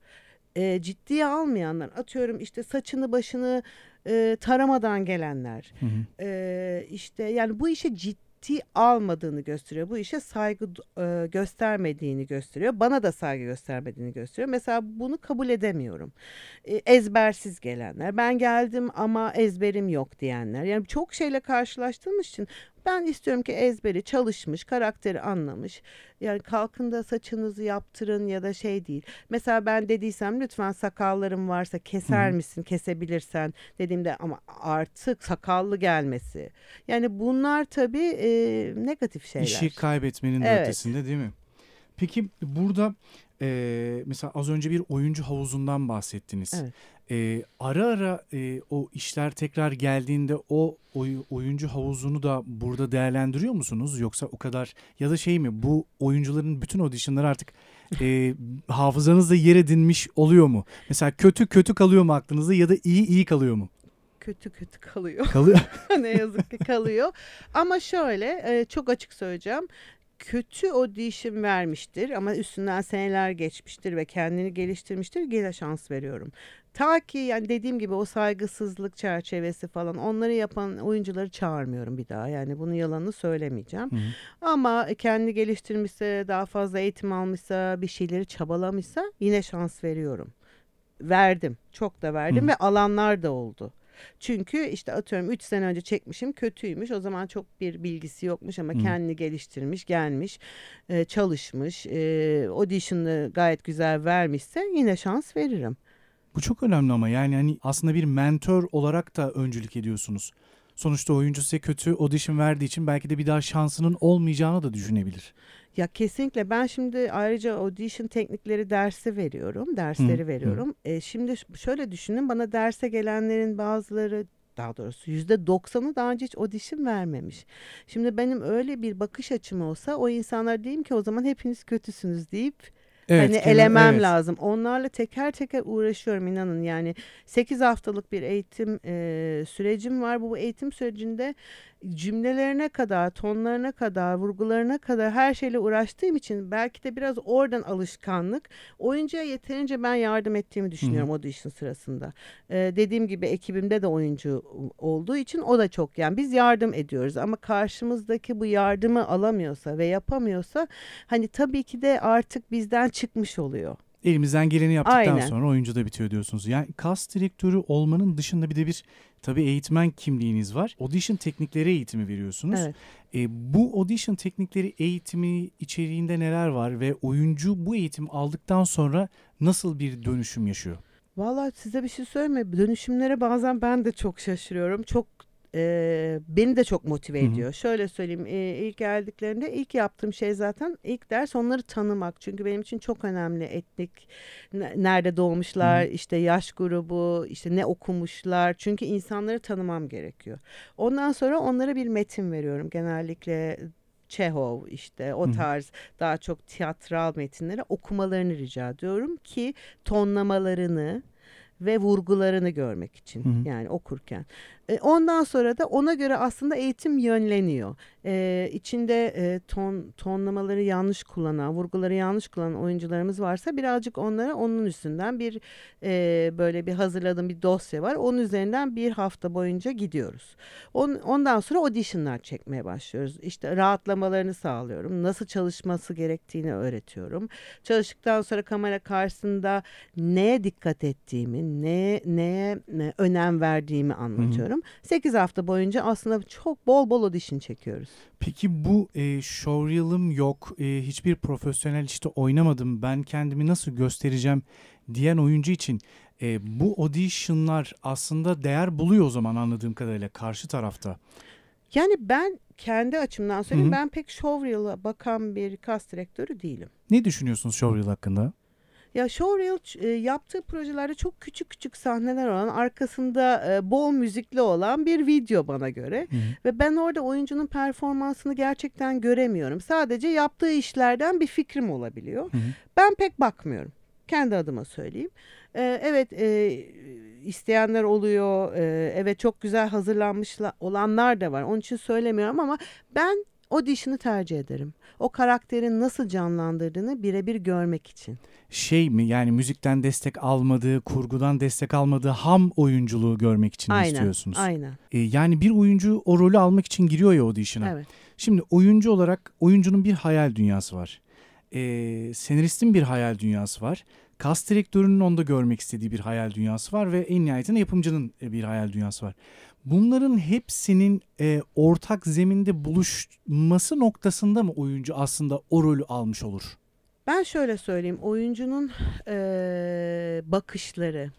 E, ciddiye almayanlar atıyorum işte saçını başını e, taramadan gelenler Hı hı. e, işte yani bu işe ciddi almadığını gösteriyor. Bu işe saygı e, göstermediğini gösteriyor. Bana da saygı göstermediğini gösteriyor. Mesela bunu kabul edemiyorum. E, ezbersiz gelenler. Ben geldim ama ezberim yok diyenler. Yani çok şeyle karşılaştığımız için ben istiyorum ki ezberi çalışmış, karakteri anlamış. Yani kalkın da saçınızı yaptırın ya da şey değil. Mesela ben dediysem lütfen sakallarım varsa keser Hı misin, kesebilirsen dediğimde ama artık sakallı gelmesi. Yani bunlar tabii e, negatif şeyler. İşi kaybetmenin Evet. ötesinde değil mi? Peki burada e, mesela az önce bir oyuncu havuzundan bahsettiniz. Evet. E, ara ara e, o işler tekrar geldiğinde o oy- oyuncu havuzunu da burada değerlendiriyor musunuz? Yoksa o kadar ya da şey mi bu oyuncuların bütün auditionları artık e, hafızanızda yer edinmiş oluyor mu? Mesela kötü kötü kalıyor mu aklınızda ya da iyi iyi kalıyor mu? Kötü kötü kalıyor. Kalıyor. ne yazık ki kalıyor. Ama şöyle e, çok açık söyleyeceğim. Kötü audition vermiştir ama üstünden seneler geçmiştir ve kendini geliştirmiştir. Yine şans veriyorum. Ta ki yani dediğim gibi o saygısızlık çerçevesi falan onları yapan oyuncuları çağırmıyorum bir daha. Yani bunun yalanını söylemeyeceğim. Hı. Ama kendini geliştirmişse, daha fazla eğitim almışsa, bir şeyleri çabalamışsa yine şans veriyorum. Verdim. Çok da verdim Hı. ve alanlar da oldu. Çünkü işte atıyorum 3 sene önce çekmişim kötüymüş. O zaman çok bir bilgisi yokmuş ama Hı. kendini geliştirmiş, gelmiş, e, çalışmış, e, audition'ı gayet güzel vermişse yine şans veririm. Bu çok önemli ama yani hani aslında bir mentor olarak da öncülük ediyorsunuz. Sonuçta oyuncu size kötü audition verdiği için belki de bir daha şansının olmayacağını da düşünebilir. Ya kesinlikle ben şimdi ayrıca audition teknikleri dersi veriyorum, dersleri Hı, veriyorum. E, şimdi şöyle düşünün bana derse gelenlerin bazıları daha doğrusu yüzde doksanı daha önce hiç audition vermemiş. Şimdi benim öyle bir bakış açım olsa o insanlar diyeyim ki o zaman hepiniz kötüsünüz deyip hani genel- elemem evet. lazım. Onlarla teker teker uğraşıyorum inanın. Yani 8 haftalık bir eğitim e, sürecim var. Bu eğitim sürecinde cümlelerine kadar, tonlarına kadar, vurgularına kadar her şeyle uğraştığım için belki de biraz oradan alışkanlık. Oyuncuya yeterince ben yardım ettiğimi düşünüyorum audition sırasında. E, dediğim gibi ekibimde de oyuncu olduğu için o da çok yani biz yardım ediyoruz ama karşımızdaki bu yardımı alamıyorsa ve yapamıyorsa hani tabii ki de artık bizden çıkmış oluyor. Elimizden geleni yaptıktan Aynen. sonra oyuncu da bitiyor diyorsunuz. Yani kas direktörü olmanın dışında bir de bir tabii eğitmen kimliğiniz var. Audition teknikleri eğitimi veriyorsunuz. Evet. E, bu audition teknikleri eğitimi içeriğinde neler var ve oyuncu bu eğitim aldıktan sonra nasıl bir dönüşüm yaşıyor? Vallahi size bir şey söyleyeyim mi? Dönüşümlere bazen ben de çok şaşırıyorum. Çok e, beni de çok motive Hı hı. ediyor. Şöyle söyleyeyim. e, ilk geldiklerinde ilk yaptığım şey zaten ilk ders onları tanımak. Çünkü benim için çok önemli etnik ne- nerede doğmuşlar, işte yaş grubu, işte ne okumuşlar. Çünkü insanları tanımam gerekiyor. Ondan sonra onlara bir metin veriyorum. Genellikle Çehov işte o Hı hı. tarz daha çok tiyatral metinleri okumalarını rica ediyorum ki tonlamalarını ve vurgularını görmek için Hı hı. yani okurken. E, ondan sonra da ona göre aslında eğitim yönleniyor. E, içinde e, ton tonlamaları yanlış kullanan, vurguları yanlış kullanan oyuncularımız varsa birazcık onlara onun üstünden bir e, böyle bir hazırladığım bir dosya var. Onun üzerinden bir hafta boyunca gidiyoruz. On, ondan sonra auditionlar çekmeye başlıyoruz. İşte rahatlamalarını sağlıyorum. Nasıl çalışması gerektiğini öğretiyorum. Çalıştıktan sonra kamera karşısında neye dikkat ettiğimi, neye, neye ne önem verdiğimi anlatıyorum. Çalışıyorum. 8 hafta boyunca aslında çok bol bol audition çekiyoruz. Peki bu e, showreel'ım yok, e, hiçbir profesyonel işte oynamadım, ben kendimi nasıl göstereceğim diyen oyuncu için e, bu auditionlar aslında değer buluyor o zaman anladığım kadarıyla karşı tarafta. Yani ben kendi açımdan söyleyeyim Hı hı. ben pek showreel'a bakan bir cast direktörü değilim. Ne düşünüyorsunuz showreel hakkında? Ya showreel e, yaptığı projelerde çok küçük küçük sahneler olan arkasında e, bol müzikli olan bir video bana göre. Hı. Ve ben orada oyuncunun performansını gerçekten göremiyorum. Sadece yaptığı işlerden bir fikrim olabiliyor. Hı. Ben pek bakmıyorum. Kendi adıma söyleyeyim. Ee, evet e, isteyenler oluyor. Ee, evet çok güzel hazırlanmış la- olanlar da var. Onun için söylemiyorum ama ben audition'ı tercih ederim. O karakterin nasıl canlandırdığını birebir görmek için. Şey mi yani müzikten destek almadığı, kurgudan destek almadığı ham oyunculuğu görmek için aynen. istiyorsunuz? Aynen. E, yani bir oyuncu o rolü almak için giriyor ya audition'a. Evet. Şimdi oyuncu olarak oyuncunun bir hayal dünyası var. E, senaristin bir hayal dünyası var. Kas direktörünün onda görmek istediği bir hayal dünyası var ve en nihayetinde yapımcının e, bir hayal dünyası var. Bunların hepsinin e, ortak zeminde buluşması noktasında mı oyuncu aslında o rolü almış olur? Ben şöyle söyleyeyim. Oyuncunun eee, bakışları,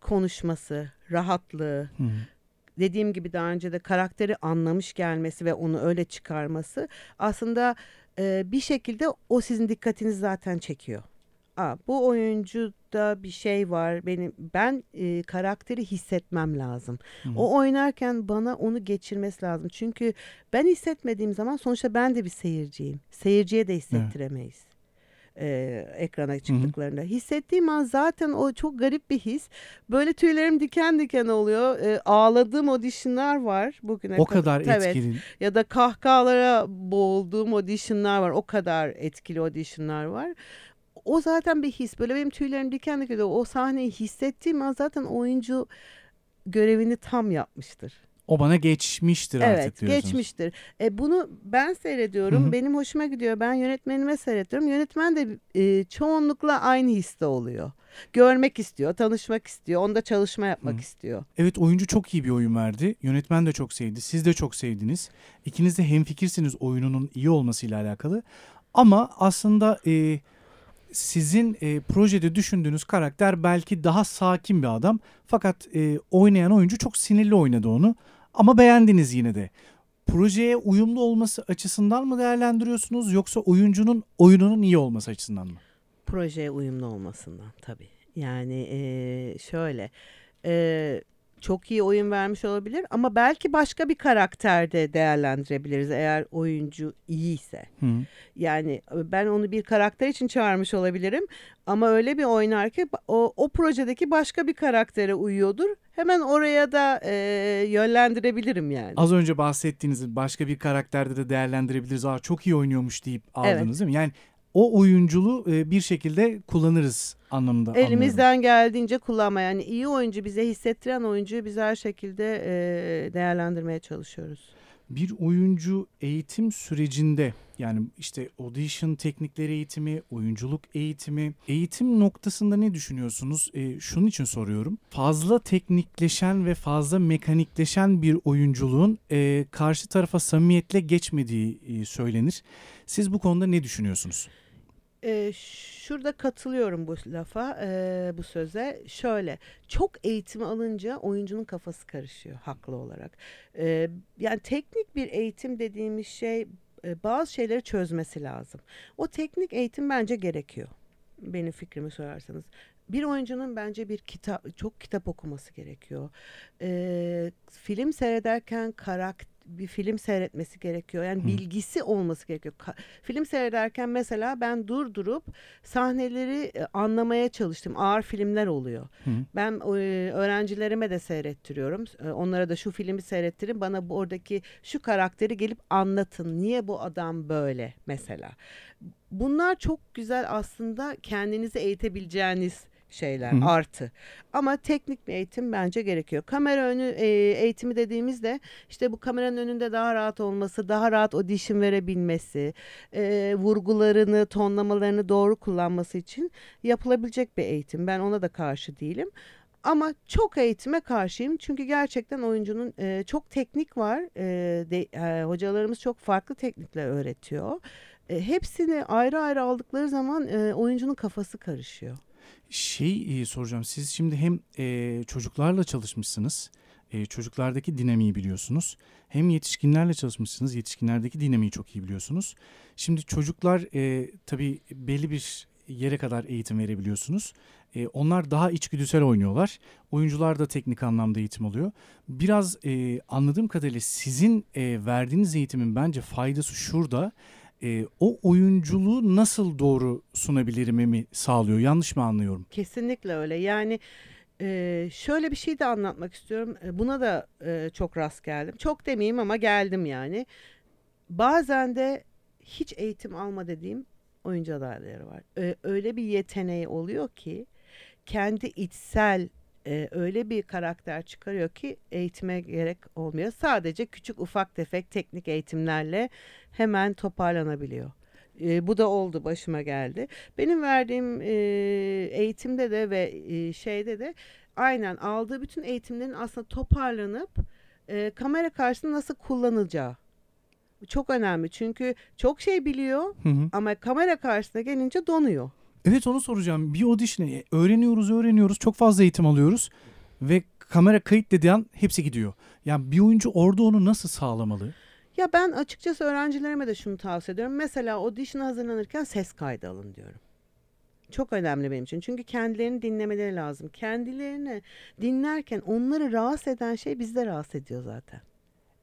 konuşması, rahatlığı, hı. dediğim gibi daha önce de karakteri anlamış gelmesi ve onu öyle çıkarması aslında e, bir şekilde o sizin dikkatinizi zaten çekiyor. Aa, bu oyuncuda bir şey var. Benim ben e, karakteri hissetmem lazım. Hı hı. O oynarken bana onu geçirmesi lazım. Çünkü ben hissetmediğim zaman sonuçta ben de bir seyirciyim. Seyirciye de hissettiremeyiz. e, ekrana çıktıklarında. Hissettiğim an zaten o çok garip bir his. Böyle tüylerim diken diken oluyor. E, ağladığım auditionlar var bugüne O kadar Evet. etkili. Ya da kahkahalara boğulduğum auditionlar var. O kadar etkili auditionlar var. O zaten bir his. Böyle benim tüylerim diken diken oluyor. O sahneyi hissettiğim an zaten oyuncu görevini tam yapmıştır. O bana geçmiştir Evet, artık diyorsunuz. geçmiştir. E bunu ben seyrediyorum. Hı hı. Benim hoşuma gidiyor. Ben yönetmenime seyrediyorum. Yönetmen de e, çoğunlukla aynı histe oluyor. Görmek istiyor, tanışmak istiyor, onda çalışma yapmak Hı. istiyor. Evet oyuncu çok iyi bir oyun verdi. Yönetmen de çok sevdi. Siz de çok sevdiniz. İkiniz de hemfikirsiniz oyununun iyi olmasıyla alakalı. Ama aslında e, sizin e, projede düşündüğünüz karakter belki daha sakin bir adam. Fakat e, oynayan oyuncu çok sinirli oynadı onu. Ama beğendiniz yine de. Projeye uyumlu olması açısından mı değerlendiriyorsunuz yoksa oyuncunun oyununun iyi olması açısından mı? projeye uyumlu olmasından tabii. Yani eee, şöyle eee, çok iyi oyun vermiş olabilir ama belki başka bir karakterde değerlendirebiliriz eğer oyuncu iyiyse. Hı. Yani e, ben onu bir karakter için çağırmış olabilirim ama öyle bir oynar ki o, o projedeki başka bir karaktere uyuyordur. Hemen oraya da eee, yönlendirebilirim yani. Az önce bahsettiğiniz başka bir karakterde de değerlendirebiliriz. Aa çok iyi oynuyormuş deyip aldınız Evet. değil mi? Yani o oyunculuğu e, bir şekilde kullanırız anlamında anlıyorum. Elimizden geldiğince kullanma yani iyi oyuncu bize hissettiren oyuncuyu biz her şekilde eee, değerlendirmeye çalışıyoruz. Bir oyuncu eğitim sürecinde yani işte audition teknikleri eğitimi, oyunculuk eğitimi, eğitim noktasında ne düşünüyorsunuz? E, şunun için soruyorum. Fazla teknikleşen ve fazla mekanikleşen bir oyunculuğun e, karşı tarafa samimiyetle geçmediği e, söylenir. Siz bu konuda ne düşünüyorsunuz? Ee, şurada katılıyorum bu lafa, ee, bu söze. Şöyle, çok eğitim alınca oyuncunun kafası karışıyor haklı olarak. Ee, yani teknik bir eğitim dediğimiz şey e, bazı şeyleri çözmesi lazım. O teknik eğitim bence gerekiyor. Benim fikrimi sorarsanız. Bir oyuncunun bence bir kitap, çok kitap okuması gerekiyor. Ee, film seyrederken karakter bir film seyretmesi gerekiyor. Yani Hı. bilgisi olması gerekiyor. Ka- film seyrederken mesela ben durdurup sahneleri e, anlamaya çalıştım. Ağır filmler oluyor. Hı. Ben e, öğrencilerime de seyrettiriyorum. E, Onlara da şu filmi seyrettirin. Bana bu oradaki şu karakteri gelip anlatın. Niye bu adam böyle mesela. Bunlar çok güzel aslında kendinizi eğitebileceğiniz şeyler Hı artı. Ama teknik bir eğitim bence gerekiyor. Kamera önü e, eğitimi dediğimizde işte bu kameranın önünde daha rahat olması, daha rahat audition verebilmesi, e, vurgularını, tonlamalarını doğru kullanması için yapılabilecek bir eğitim. Ben ona da karşı değilim. Ama çok eğitime karşıyım çünkü gerçekten oyuncunun e, çok teknik var. E, de, e, hocalarımız çok farklı teknikler öğretiyor. E, hepsini ayrı ayrı aldıkları zaman e, oyuncunun kafası karışıyor. Şey e, soracağım. Siz şimdi hem e, çocuklarla çalışmışsınız. E, çocuklardaki dinamiği biliyorsunuz. Hem yetişkinlerle çalışmışsınız. Yetişkinlerdeki dinamiği çok iyi biliyorsunuz. Şimdi çocuklar e, tabii belli bir yere kadar eğitim verebiliyorsunuz. E, onlar daha içgüdüsel oynuyorlar. Oyuncular da teknik anlamda eğitim alıyor. Biraz e, anladığım kadarıyla sizin e, verdiğiniz eğitimin bence faydası şurada. E, o oyunculuğu nasıl doğru sunabilirim mi sağlıyor? Yanlış mı anlıyorum? Kesinlikle öyle. Yani e, şöyle bir şey de anlatmak istiyorum. E, buna da e, çok rast geldim. Çok demeyeyim ama geldim yani. Bazen de hiç eğitim alma dediğim oyuncu adayları var. E, öyle bir yeteneği oluyor ki kendi içsel e, öyle bir karakter çıkarıyor ki eğitime gerek olmuyor. Sadece küçük ufak tefek teknik eğitimlerle hemen toparlanabiliyor. E, bu da oldu başıma geldi. Benim verdiğim e, eğitimde de ve e, şeyde de aynen aldığı bütün eğitimlerin aslında toparlanıp e, kamera karşısında nasıl kullanılacağı. Çok önemli çünkü çok şey biliyor Hı hı. ama kamera karşısına gelince donuyor. Evet onu soracağım. Bir audition'e öğreniyoruz öğreniyoruz. Çok fazla eğitim alıyoruz. Ve kamera kayıt dediği an hepsi gidiyor. Yani bir oyuncu orada onu nasıl sağlamalı? Ya ben açıkçası öğrencilerime de şunu tavsiye ediyorum. Mesela audition'a hazırlanırken ses kaydı alın diyorum. Çok önemli benim için. Çünkü kendilerini dinlemeleri lazım. Kendilerini dinlerken onları rahatsız eden şey bizde rahatsız ediyor zaten.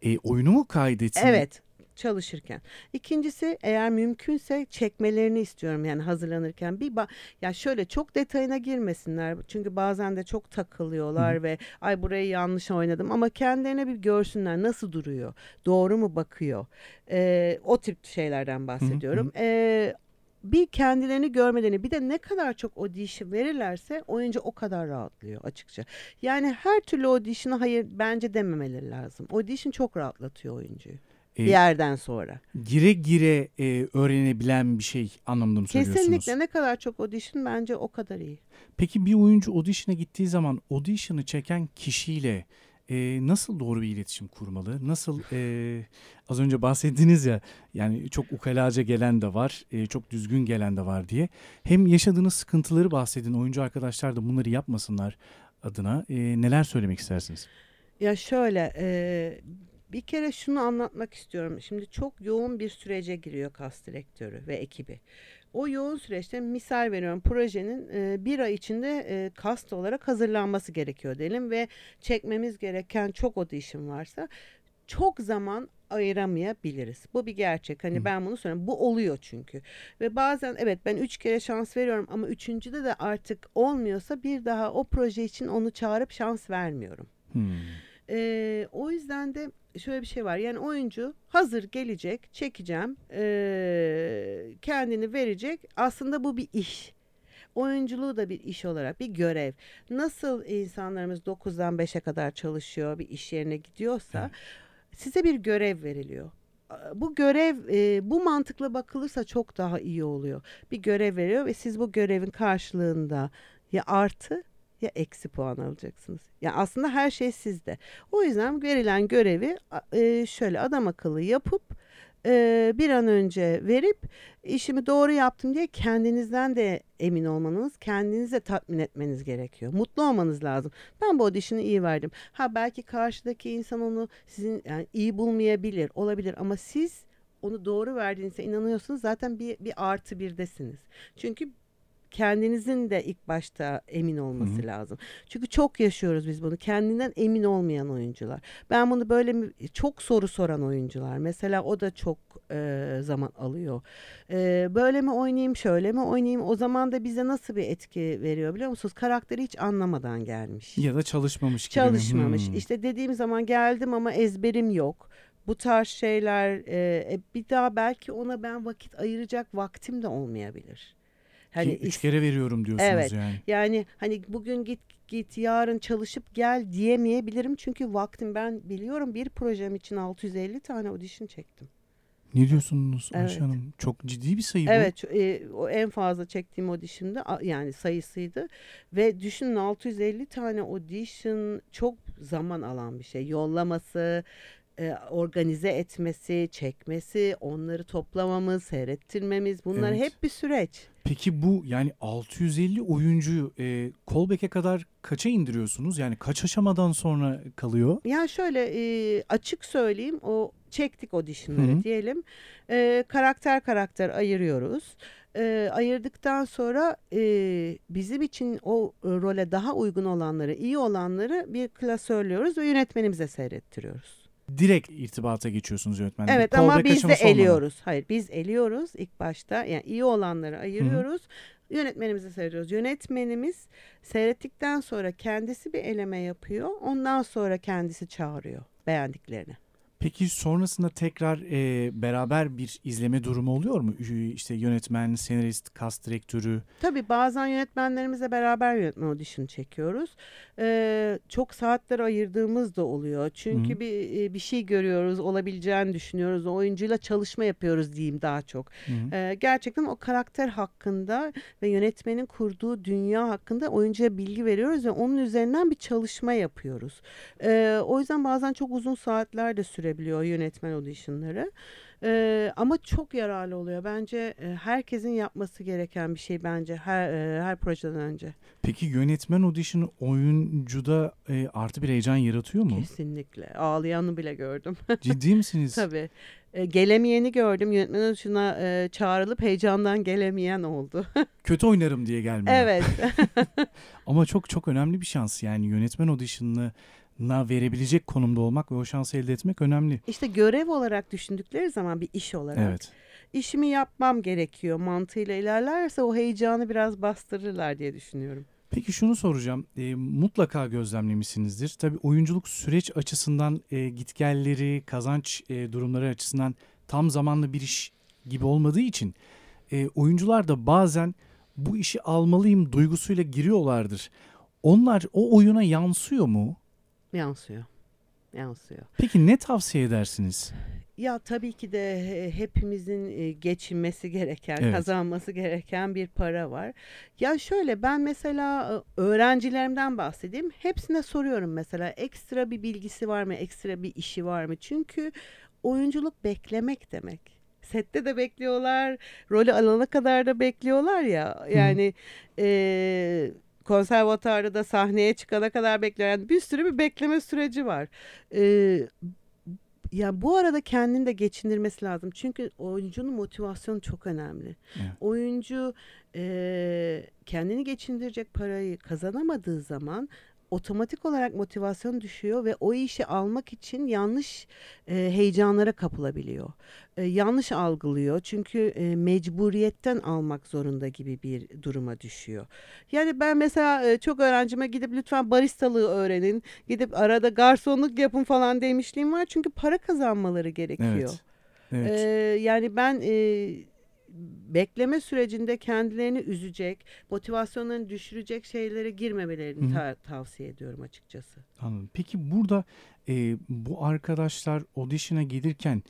E, oyunu mu kaydetsin? Evet çalışırken. İkincisi eğer mümkünse çekmelerini istiyorum yani hazırlanırken. Bir ba- ya şöyle çok detayına girmesinler. Çünkü bazen de çok takılıyorlar Hı. ve ay burayı yanlış oynadım ama kendilerine bir görsünler nasıl duruyor. Doğru mu bakıyor? Ee, o tip şeylerden bahsediyorum. Ee, bir kendilerini görmelerini bir de ne kadar çok audition verirlerse oyuncu o kadar rahatlıyor açıkça. Yani her türlü audition'a hayır bence dememeleri lazım. Audition çok rahatlatıyor oyuncuyu E, bir yerden sonra. gire gire e, öğrenebilen bir şey anlamında mı söylüyorsunuz? Kesinlikle ne kadar çok audition bence o kadar iyi. Peki bir oyuncu audition'a gittiği zaman audition'ı çeken kişiyle e, nasıl doğru bir iletişim kurmalı? Nasıl e, az önce bahsettiniz ya yani çok ukalaca gelen de var, e, çok düzgün gelen de var diye. Hem yaşadığınız sıkıntıları bahsedin. Oyuncu arkadaşlar da bunları yapmasınlar adına. E, neler söylemek istersiniz? Ya şöyle e, bir kere şunu anlatmak istiyorum. Şimdi çok yoğun bir sürece giriyor kas direktörü ve ekibi. O yoğun süreçte misal veriyorum projenin e, bir ay içinde e, kast olarak hazırlanması gerekiyor diyelim ve çekmemiz gereken çok audition varsa çok zaman ayıramayabiliriz. Bu bir gerçek. Hani Hı. ben bunu söylüyorum. Bu oluyor çünkü. Ve bazen evet ben üç kere şans veriyorum ama üçüncüde de artık olmuyorsa bir daha o proje için onu çağırıp şans vermiyorum. Hmm. Ee, o yüzden de şöyle bir şey var. Yani oyuncu hazır gelecek, çekeceğim, ee, kendini verecek. Aslında bu bir iş. Oyunculuğu da bir iş olarak bir görev. Nasıl insanlarımız 9'dan 5'e kadar çalışıyor, bir iş yerine gidiyorsa size bir görev veriliyor. Bu görev e, bu mantıkla bakılırsa çok daha iyi oluyor. Bir görev veriyor ve siz bu görevin karşılığında ya artı ya eksi puan alacaksınız. Ya aslında her şey sizde. O yüzden verilen görevi e, şöyle adam akıllı yapıp e, bir an önce verip işimi doğru yaptım diye kendinizden de emin olmanız, kendinizi de tatmin etmeniz gerekiyor. Mutlu olmanız lazım. Ben bu audition'ı iyi verdim. Ha belki karşıdaki insan onu sizin yani iyi bulmayabilir, olabilir ama siz onu doğru verdiğinize inanıyorsunuz zaten bir, bir artı birdesiniz. Çünkü kendinizin de ilk başta emin olması Hı hı. lazım. Çünkü çok yaşıyoruz biz bunu. Kendinden emin olmayan oyuncular. Ben bunu böyle mi çok soru soran oyuncular. Mesela o da çok e, zaman alıyor. E, böyle mi oynayayım, şöyle mi oynayayım? O zaman da bize nasıl bir etki veriyor biliyor musunuz? Karakteri hiç anlamadan gelmiş. Ya da çalışmamış gibi? Çalışmamış. Hmm. İşte dediğim zaman geldim ama ezberim yok. Bu tarz şeyler e, e, bir daha belki ona ben vakit ayıracak vaktim de olmayabilir. Hani Ki üç kere veriyorum diyorsunuz Evet. yani. yani hani bugün git git yarın çalışıp gel diyemeyebilirim çünkü vaktim ben biliyorum bir projem için 650 tane audition çektim. Ne diyorsunuz Ayşe Evet. Hanım? Çok ciddi bir sayı bu. Evet, e, o en fazla çektiğim audition'da yani sayısıydı ve düşünün 650 tane audition çok zaman alan bir şey. Yollaması, e, organize etmesi, çekmesi, onları toplamamız, seyrettirmemiz bunlar Evet. hep bir süreç. Peki bu yani 650 oyuncuyu e, callback'e kadar kaça indiriyorsunuz? Yani kaç aşamadan sonra kalıyor? Ya şöyle e, açık söyleyeyim o çektik auditionları Hı hı. diyelim. E, karakter karakter ayırıyoruz. E, ayırdıktan sonra e, bizim için o role daha uygun olanları, iyi olanları bir klasörlüyoruz ve yönetmenimize seyrettiriyoruz. Direkt irtibata geçiyorsunuz yönetmenle. Evet ama Callback biz de aşaması olmadan. eliyoruz. Hayır biz eliyoruz ilk başta. Yani iyi olanları ayırıyoruz. Yönetmenimize seyrediyoruz. Yönetmenimiz seyrettikten sonra kendisi bir eleme yapıyor. Ondan sonra kendisi çağırıyor beğendiklerini. Peki sonrasında tekrar e, beraber bir izleme durumu oluyor mu? İşte yönetmen, senarist, kas direktörü. Tabii bazen yönetmenlerimizle beraber yönetmen audition çekiyoruz. Ee, çok saatler ayırdığımız da oluyor. Çünkü Hı. bir e, bir şey görüyoruz, olabileceğini düşünüyoruz. O oyuncuyla çalışma yapıyoruz diyeyim daha çok. Hı. Ee, gerçekten o karakter hakkında ve yönetmenin kurduğu dünya hakkında oyuncuya bilgi veriyoruz ve onun üzerinden bir çalışma yapıyoruz. Ee, o yüzden bazen çok uzun saatler de sürebiliyor yönetmen auditionları. Ee, ama çok yararlı oluyor. Bence e, herkesin yapması gereken bir şey bence her e, her projeden önce. Peki yönetmen audition'ı oyuncuda e, artı bir heyecan yaratıyor mu? Kesinlikle. Ağlayanı bile gördüm. Ciddi misiniz? Tabii. E, gelemeyeni gördüm. Yönetmen audition'a e, çağrılıp heyecandan gelemeyen oldu. Kötü oynarım diye gelmiyor. evet. Ama çok çok önemli bir şans yani yönetmen audition'ına verebilecek konumda olmak ve o şansı elde etmek önemli. İşte görev olarak düşündükleri zaman bir iş olarak Evet. işimi yapmam gerekiyor mantığıyla ilerlerse o heyecanı biraz bastırırlar diye düşünüyorum. Peki şunu soracağım. E, mutlaka gözlemlemişsinizdir. Tabii oyunculuk süreç açısından e, gitgelleri, kazanç e, durumları açısından tam zamanlı bir iş gibi olmadığı için e, oyuncular da bazen bu işi almalıyım duygusuyla giriyorlardır. Onlar o oyuna yansıyor mu? Yansıyor. Yansıyor. Peki ne tavsiye edersiniz? Ya tabii ki de hepimizin e, geçinmesi gereken, Evet. kazanması gereken bir para var. Ya şöyle ben mesela e, öğrencilerimden bahsedeyim. Hepsine soruyorum mesela ekstra bir bilgisi var mı, ekstra bir işi var mı? Çünkü oyunculuk beklemek demek. Sette de bekliyorlar, rolü alana kadar da bekliyorlar ya. Yani e, konservatuarda da sahneye çıkana kadar bekliyor. Yani bir sürü bir bekleme süreci var. E, ya bu arada kendini de geçindirmesi lazım. Çünkü oyuncunun motivasyonu çok önemli. Evet. Oyuncu eee, kendini geçindirecek parayı kazanamadığı zaman otomatik olarak motivasyon düşüyor ve o işi almak için yanlış e, heyecanlara kapılabiliyor. E, yanlış algılıyor çünkü e, mecburiyetten almak zorunda gibi bir duruma düşüyor. Yani ben mesela e, çok öğrencime gidip lütfen baristalığı öğrenin, gidip arada garsonluk yapın falan demişliğim var çünkü para kazanmaları gerekiyor. Evet. Evet. Ee, yani ben e, bekleme sürecinde kendilerini üzecek, motivasyonlarını düşürecek şeylere girmemelerini ta- tavsiye ediyorum açıkçası. Anladım. Peki burada e, bu arkadaşlar audition'a gelirken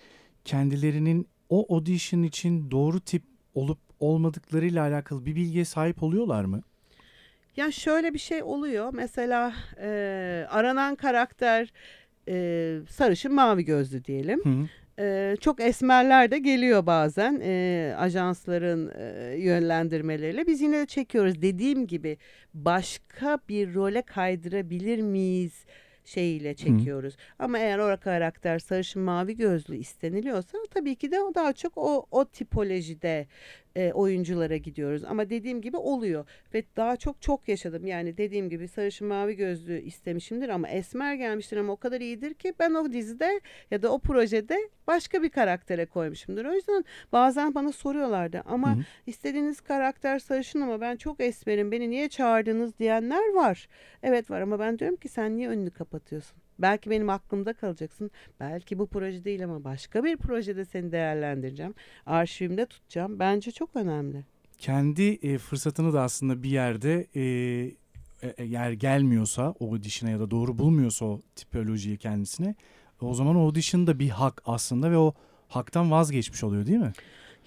kendilerinin o audition için doğru tip olup olmadıklarıyla alakalı bir bilgiye sahip oluyorlar mı? Ya şöyle bir şey oluyor. Mesela e, aranan karakter e, sarışın mavi gözlü diyelim. Hı hı. Çok esmerler de geliyor bazen e, ajansların e, yönlendirmeleriyle. Biz yine de çekiyoruz. Dediğim gibi başka bir role kaydırabilir miyiz şeyiyle çekiyoruz. Ama eğer o karakter sarışın mavi gözlü isteniliyorsa tabii ki de o daha çok o, o tipolojide e, oyunculara gidiyoruz. Ama dediğim gibi oluyor ve daha çok çok yaşadım. Yani dediğim gibi sarışın mavi gözlü istemişimdir ama esmer gelmiştir ama o kadar iyidir ki ben o dizide ya da o projede başka bir karaktere koymuşumdur. O yüzden bazen bana soruyorlardı ama Hı hı. istediğiniz karakter sarışın ama ben çok esmerim beni niye çağırdınız diyenler var. Evet var ama ben diyorum ki sen niye önünü kapatıyorsun? Belki benim aklımda kalacaksın. Belki bu proje değil ama başka bir projede seni değerlendireceğim. Arşivimde tutacağım. Bence çok önemli. Kendi e, fırsatını da aslında bir yerde e, e, eğer gelmiyorsa o audition'a ya da doğru bulmuyorsa o tipolojiyi kendisine o zaman o audition da bir hak aslında ve o haktan vazgeçmiş oluyor değil mi?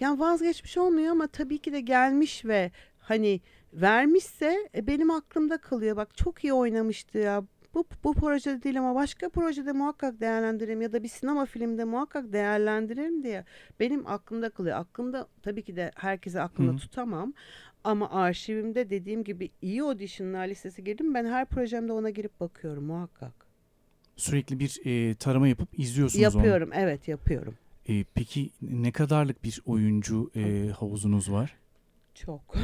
Yani vazgeçmiş olmuyor ama tabii ki de gelmiş ve hani vermişse e, benim aklımda kalıyor. Bak çok iyi oynamıştı ya. Bu, bu projede değil ama başka projede muhakkak değerlendiririm ya da bir sinema filmde muhakkak değerlendiririm diye benim aklımda kalıyor. Aklımda tabii ki de herkese aklımda Hı tutamam ama arşivimde dediğim gibi iyi auditionlar listesi girdim. Ben her projemde ona girip bakıyorum muhakkak. Sürekli bir e, tarama yapıp izliyorsunuz onu. Yapıyorum evet yapıyorum. E, peki ne kadarlık bir oyuncu e, havuzunuz var? Çok.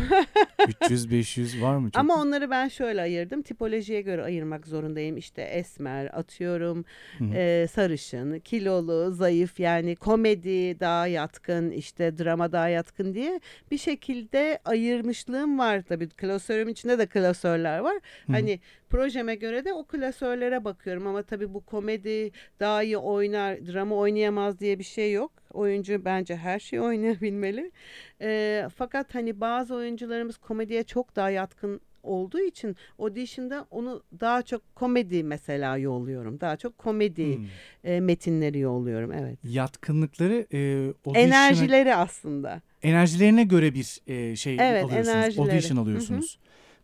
300-500 var mı? Çok Ama onları ben şöyle ayırdım. Tipolojiye göre ayırmak zorundayım. İşte esmer, atıyorum, Hı hı. e, sarışın, kilolu, zayıf yani komedi daha yatkın, işte drama daha yatkın diye bir şekilde ayırmışlığım var. Tabii klasörüm içinde de klasörler var. Hı hı. Hani projeme göre de o klasörlere bakıyorum ama tabii bu komedi daha iyi oynar, drama oynayamaz diye bir şey yok. Oyuncu bence her şeyi oynayabilmeli. Ee, fakat hani bazı oyuncularımız komediye çok daha yatkın olduğu için audition'da onu daha çok komedi mesela yolluyorum. Daha çok komedi Hmm. e, metinleri yolluyorum evet. Yatkınlıkları e, audition'a- Enerjileri aslında. enerjilerine göre bir e, şey Evet, alıyorsunuz. enerjileri. Audition alıyorsunuz.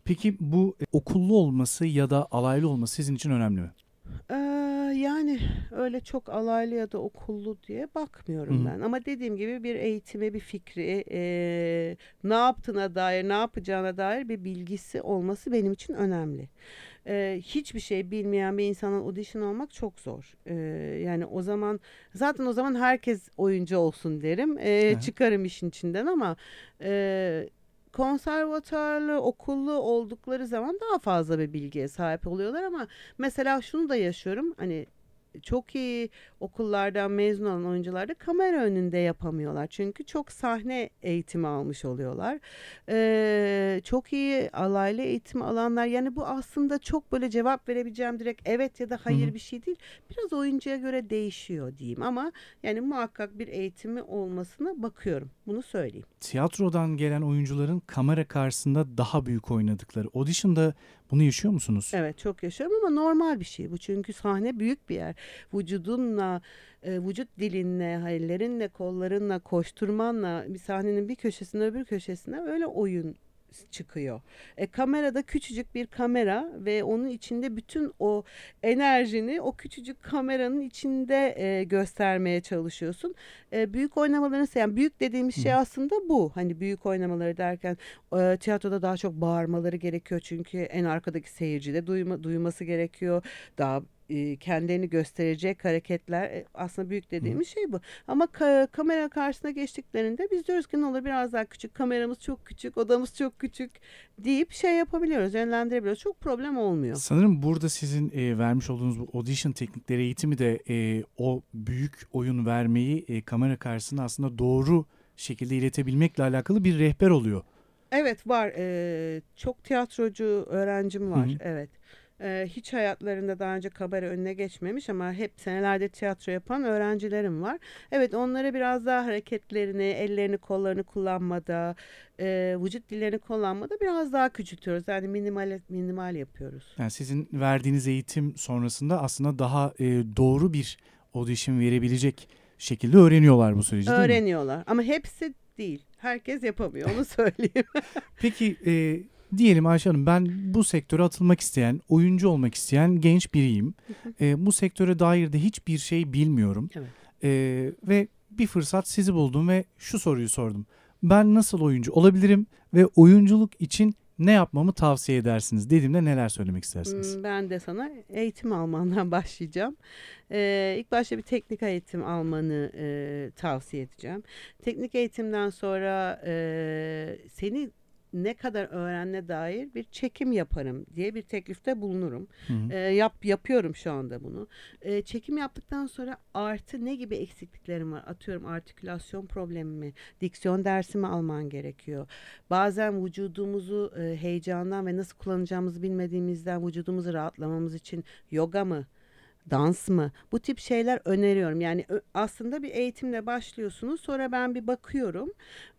Peki bu e, okullu olması ya da alaylı olması sizin için önemli mi? Ee, yani öyle çok alaylı ya da okullu diye bakmıyorum Hı ben. Ama dediğim gibi bir eğitimi, bir fikri, e, ne yaptığına dair, ne yapacağına dair bir bilgisi olması benim için önemli. Ee, hiçbir şey bilmeyen bir insanın audition olmak çok zor. Ee, yani o zaman zaten o zaman herkes oyuncu olsun derim. Aha. çıkarım işin içinden ama e, konservatuarlı, okullu oldukları zaman daha fazla bir bilgiye sahip oluyorlar ama mesela şunu da yaşıyorum. Hani çok iyi okullardan mezun olan oyuncular da kamera önünde yapamıyorlar. Çünkü çok sahne eğitimi almış oluyorlar. Ee, çok iyi alaylı eğitim alanlar. Yani bu aslında çok böyle cevap verebileceğim direkt evet ya da hayır Hı bir şey değil. Biraz oyuncuya göre değişiyor diyeyim ama yani muhakkak bir eğitimi olmasına bakıyorum. Bunu söyleyeyim. Tiyatrodan gelen oyuncuların kamera karşısında daha büyük oynadıkları. Audition'da bunu yaşıyor musunuz? Evet çok yaşıyorum ama normal bir şey bu. Çünkü sahne büyük bir yer. Vücudunla, e, vücut dilinle, ellerinle, kollarınla, koşturmanla bir sahnenin bir köşesine öbür köşesine öyle oyun çıkıyor. E, kamerada küçücük bir kamera ve onun içinde bütün o enerjini o küçücük kameranın içinde e, göstermeye çalışıyorsun. E, büyük oynamaların yani büyük dediğimiz şey aslında bu. Hani büyük oynamaları derken e, tiyatroda daha çok bağırmaları gerekiyor çünkü en arkadaki seyirci de duyma, duyması gerekiyor. Daha e, kendilerini gösterecek hareketler e, aslında büyük dediğimiz şey bu. Ama ka- kamera karşısına geçtiklerinde biz diyoruz ki ne olur biraz daha küçük kameramız çok küçük odamız çok küçük deyip şey yapabiliyoruz yönlendirebiliyoruz. Çok problem olmuyor. Sanırım burada sizin e, vermiş olduğunuz bu audition teknikleri eğitimi de e, o büyük oyun vermeyi e, kamera karşısında aslında doğru şekilde iletebilmekle alakalı bir rehber oluyor. Evet var. Ee, çok tiyatrocu öğrencim var. Hı hı. Evet. Ee, hiç hayatlarında daha önce kamera önüne geçmemiş ama hep senelerde tiyatro yapan öğrencilerim var. Evet onlara biraz daha hareketlerini, ellerini, kollarını kullanmada, e, vücut dillerini kullanmada biraz daha küçültüyoruz. Yani minimal minimal yapıyoruz. Yani sizin verdiğiniz eğitim sonrasında aslında daha e, doğru bir audition verebilecek şekilde öğreniyorlar bu süreci değil mi? Öğreniyorlar ama hepsi değil. Herkes yapamıyor onu söyleyeyim. Peki e, diyelim Ayşe Hanım ben bu sektöre atılmak isteyen, oyuncu olmak isteyen genç biriyim. E, bu sektöre dair de hiçbir şey bilmiyorum. Evet. E, ve bir fırsat sizi buldum ve şu soruyu sordum. Ben nasıl oyuncu olabilirim ve oyunculuk için ne yapmamı tavsiye edersiniz dediğimde neler söylemek istersiniz? Hmm, Ben de sana eğitim almandan başlayacağım. Ee, ilk başta bir teknik eğitim almanı e, tavsiye edeceğim. Teknik eğitimden sonra e, seni ne kadar öğrenme dair bir çekim yaparım diye bir teklifte bulunurum. Hı hı. E, yap yapıyorum şu anda bunu. E, çekim yaptıktan sonra artı ne gibi eksikliklerim var? Atıyorum artikülasyon problemi mi? Diksiyon dersi mi alman gerekiyor? Bazen vücudumuzu e, heyecandan ve nasıl kullanacağımızı bilmediğimizden vücudumuzu rahatlamamız için yoga mı? Dans mı? Bu tip şeyler öneriyorum. Yani aslında bir eğitimle başlıyorsunuz. Sonra ben bir bakıyorum.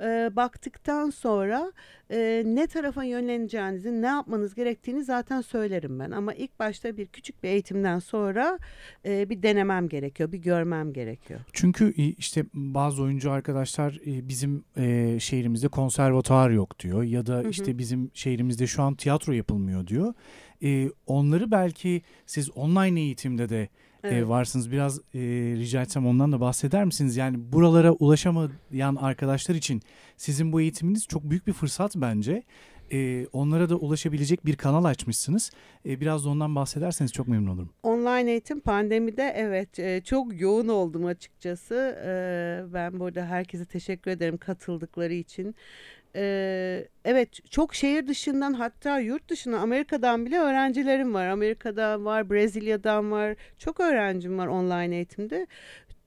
E, baktıktan sonra e, ne tarafa yönleneceğinizi, ne yapmanız gerektiğini zaten söylerim ben. Ama ilk başta bir küçük bir eğitimden sonra e, bir denemem gerekiyor, bir görmem gerekiyor. Çünkü işte bazı oyuncu arkadaşlar bizim e, şehrimizde konservatuar yok diyor ya da işte hı hı. bizim şehrimizde şu an tiyatro yapılmıyor diyor. E, onları belki siz online eğitimde de evet. e, varsınız. Biraz e, rica etsem ondan da bahseder misiniz? Yani buralara ulaşamayan arkadaşlar için sizin bu eğitiminiz çok büyük bir fırsat bence. E, onlara da ulaşabilecek bir kanal açmışsınız. E, biraz da ondan bahsederseniz çok memnun olurum. Online eğitim pandemide evet e, çok yoğun oldum açıkçası. E, ben burada herkese teşekkür ederim katıldıkları için. Ee, evet çok şehir dışından hatta yurt dışına Amerika'dan bile öğrencilerim var. Amerika'da var, Brezilya'dan var. Çok öğrencim var online eğitimde.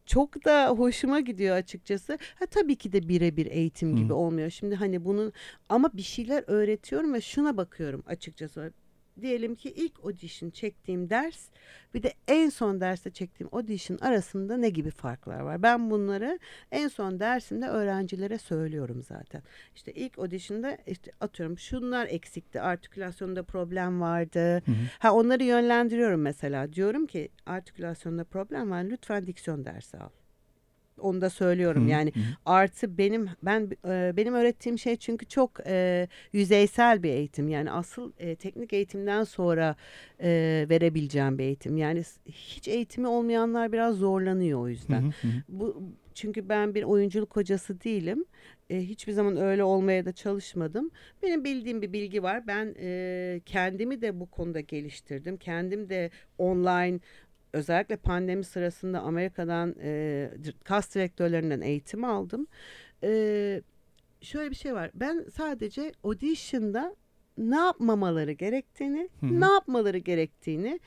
Çok da hoşuma gidiyor açıkçası. Ha tabii ki de birebir eğitim gibi Hı. olmuyor. Şimdi hani bunun ama bir şeyler öğretiyorum ve şuna bakıyorum açıkçası diyelim ki ilk audition çektiğim ders bir de en son derste çektiğim audition arasında ne gibi farklar var? Ben bunları en son dersimde öğrencilere söylüyorum zaten. İşte ilk audition'da işte atıyorum şunlar eksikti. Artikülasyonda problem vardı. Hı hı. Ha onları yönlendiriyorum mesela. Diyorum ki artikülasyonda problem var. Lütfen diksiyon dersi al. Onu da söylüyorum. Hı, yani hı. artı benim ben e, benim öğrettiğim şey çünkü çok e, yüzeysel bir eğitim. Yani asıl e, teknik eğitimden sonra e, verebileceğim bir eğitim. Yani hiç eğitimi olmayanlar biraz zorlanıyor o yüzden. Hı, hı. Bu çünkü ben bir oyunculuk hocası değilim. E, hiçbir zaman öyle olmaya da çalışmadım. Benim bildiğim bir bilgi var. Ben e, kendimi de bu konuda geliştirdim. Kendim de online özellikle pandemi sırasında Amerika'dan e, kas direktörlerinden eğitim aldım. E, şöyle bir şey var. Ben sadece audition'da ne yapmamaları gerektiğini, Hı-hı. ne yapmaları gerektiğini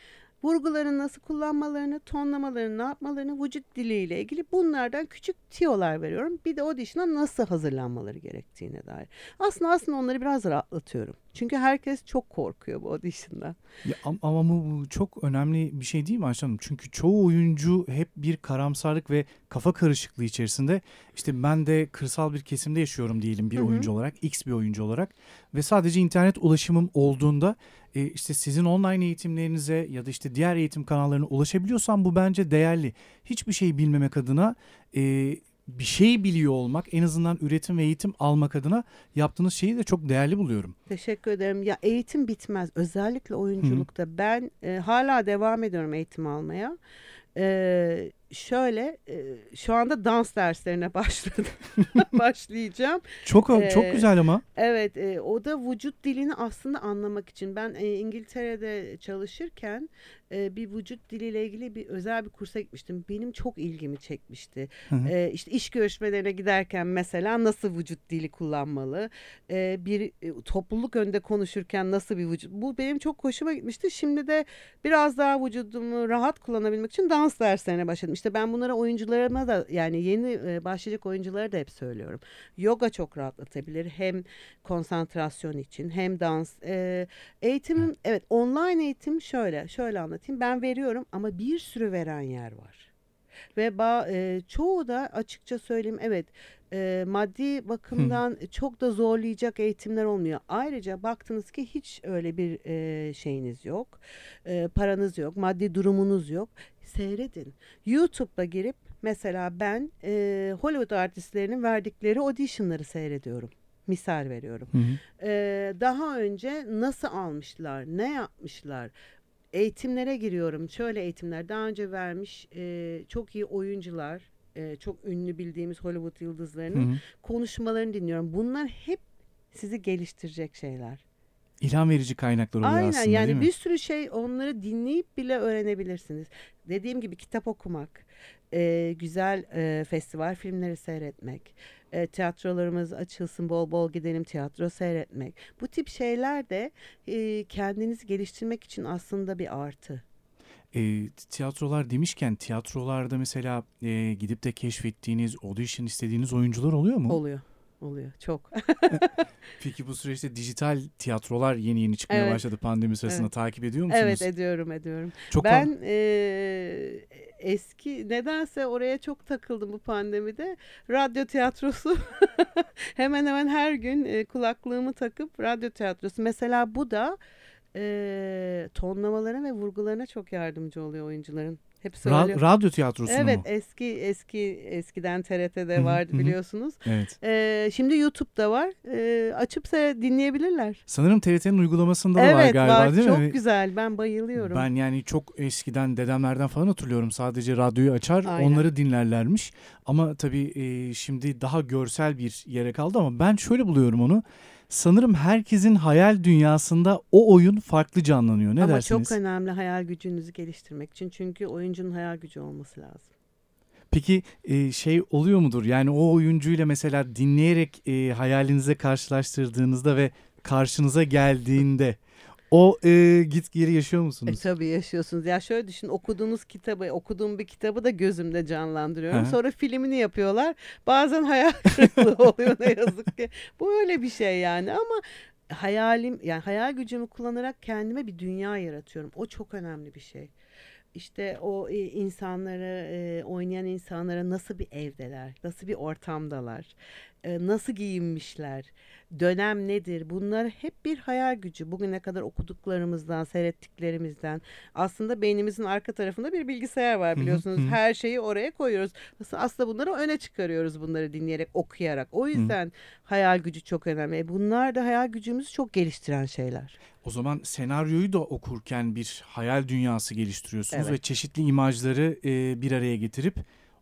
vurguları nasıl kullanmalarını, tonlamalarını ne yapmalarını, vücut diliyle ilgili bunlardan küçük tiyolar veriyorum. Bir de audition'a nasıl hazırlanmaları gerektiğine dair. Aslında aslında onları biraz rahatlatıyorum. Çünkü herkes çok korkuyor bu audition'da. Ya, ama bu çok önemli bir şey değil mi Ayşe Hanım? Çünkü çoğu oyuncu hep bir karamsarlık ve kafa karışıklığı içerisinde. İşte ben de kırsal bir kesimde yaşıyorum diyelim bir Hı-hı. oyuncu olarak, X bir oyuncu olarak. Ve sadece internet ulaşımım olduğunda e, işte sizin online eğitimlerinize ya da işte diğer eğitim kanallarına ulaşabiliyorsam bu bence değerli. Hiçbir şey bilmemek adına e, bir şey biliyor olmak en azından üretim ve eğitim almak adına yaptığınız şeyi de çok değerli buluyorum. Teşekkür ederim. Ya eğitim bitmez. Özellikle oyunculukta Hı. ben e, hala devam ediyorum eğitim almaya. E, şöyle e, şu anda dans derslerine başladım. Başlayacağım. Çok ee, çok güzel ama. Evet, e, o da vücut dilini aslında anlamak için. Ben e, İngiltere'de çalışırken e, bir vücut diliyle ilgili bir özel bir kursa gitmiştim. Benim çok ilgimi çekmişti. Hı hı. E, işte iş görüşmelerine giderken mesela nasıl vücut dili kullanmalı? E, bir e, topluluk önünde konuşurken nasıl bir vücut? Bu benim çok hoşuma gitmişti. Şimdi de biraz daha vücudumu rahat kullanabilmek için dans derslerine başladım. İşte ben bunlara oyuncularıma da yani yeni e, başlayacak oyunculara da hep söylüyorum. Yoga çok rahatlatabilir. Hem konsantrasyon için hem dans. E, eğitimim evet online eğitim şöyle şöyle anlatayım. Ben veriyorum ama bir sürü veren yer var. Ve ba, e, çoğu da açıkça söyleyeyim evet e, maddi bakımdan Hı. çok da zorlayacak eğitimler olmuyor. Ayrıca baktınız ki hiç öyle bir e, şeyiniz yok. E, paranız yok, maddi durumunuz yok. Seyredin. YouTube'da girip mesela ben e, Hollywood artistlerinin verdikleri auditionları seyrediyorum. Misal veriyorum. Hı hı. Ee, daha önce nasıl almışlar, ne yapmışlar, eğitimlere giriyorum. Şöyle eğitimler daha önce vermiş e, çok iyi oyuncular, e, çok ünlü bildiğimiz Hollywood yıldızlarının Hı-hı. konuşmalarını dinliyorum. Bunlar hep sizi geliştirecek şeyler. İlham verici kaynaklar oluyor Aynen, aslında yani? Aynen bir sürü şey onları dinleyip bile öğrenebilirsiniz. Dediğim gibi kitap okumak, e, güzel e, festival filmleri seyretmek, e, tiyatrolarımız açılsın bol bol gidelim tiyatro seyretmek. Bu tip şeyler de e, kendinizi geliştirmek için aslında bir artı. E, tiyatrolar demişken tiyatrolarda mesela e, gidip de keşfettiğiniz, audition istediğiniz oyuncular oluyor mu? Oluyor. oluyor çok. Peki bu süreçte dijital tiyatrolar yeni yeni çıkmaya Evet. başladı pandemi sırasında. Evet. Takip ediyor musunuz? evet ediyorum ediyorum. Çok ben e, eski nedense oraya çok takıldım bu pandemide. Radyo tiyatrosu hemen hemen her gün e, kulaklığımı takıp radyo tiyatrosu. Mesela bu da e, tonlamalarına ve vurgularına çok yardımcı oluyor oyuncuların. Hep Ra- söylüyor. radyo tiyatrosunu Evet mu? eski eski eskiden TRT'de vardı biliyorsunuz. Evet. E, şimdi YouTube'da var. E, açıp se- dinleyebilirler. Sanırım TRT'nin uygulamasında da var evet galiba var. değil çok mi? güzel. Ben bayılıyorum. Ben yani çok eskiden dedemlerden falan hatırlıyorum. Sadece radyoyu açar Aynen. onları dinlerlermiş. Ama tabii e, şimdi daha görsel bir yere kaldı ama ben şöyle buluyorum onu. Sanırım herkesin hayal dünyasında o oyun farklı canlanıyor. Ne Ama dersiniz? çok önemli hayal gücünüzü geliştirmek için. Çünkü oyuncunun hayal gücü olması lazım. Peki e, şey oluyor mudur? Yani o oyuncuyla mesela dinleyerek e, hayalinize karşılaştırdığınızda ve karşınıza geldiğinde o e, git geri yaşıyor E musunuz? tabii yaşıyorsunuz. Ya şöyle düşün okuduğunuz kitabı, okuduğum bir kitabı da gözümde canlandırıyorum. Hı hı. Sonra filmini yapıyorlar. Bazen hayal kırıklığı oluyor ne yazık ki. Bu öyle bir şey yani ama hayalim yani hayal gücümü kullanarak kendime bir dünya yaratıyorum. O çok önemli bir şey. İşte o e, insanları e, oynayan insanlara nasıl bir evdeler, nasıl bir ortamdalar, e, nasıl giyinmişler, dönem nedir? Bunlar hep bir hayal gücü. Bugüne kadar okuduklarımızdan, seyrettiklerimizden. Aslında beynimizin arka tarafında bir bilgisayar var biliyorsunuz. Her şeyi oraya koyuyoruz. Aslında- bunları öne çıkarıyoruz bunları dinleyerek, okuyarak. O yüzden hayal gücü çok önemli. E, Bunlar da hayal gücümüzü çok geliştiren şeyler. O zaman senaryoyu da okurken bir hayal dünyası geliştiriyorsunuz Evet. ve çeşitli imajları e, bir araya getirip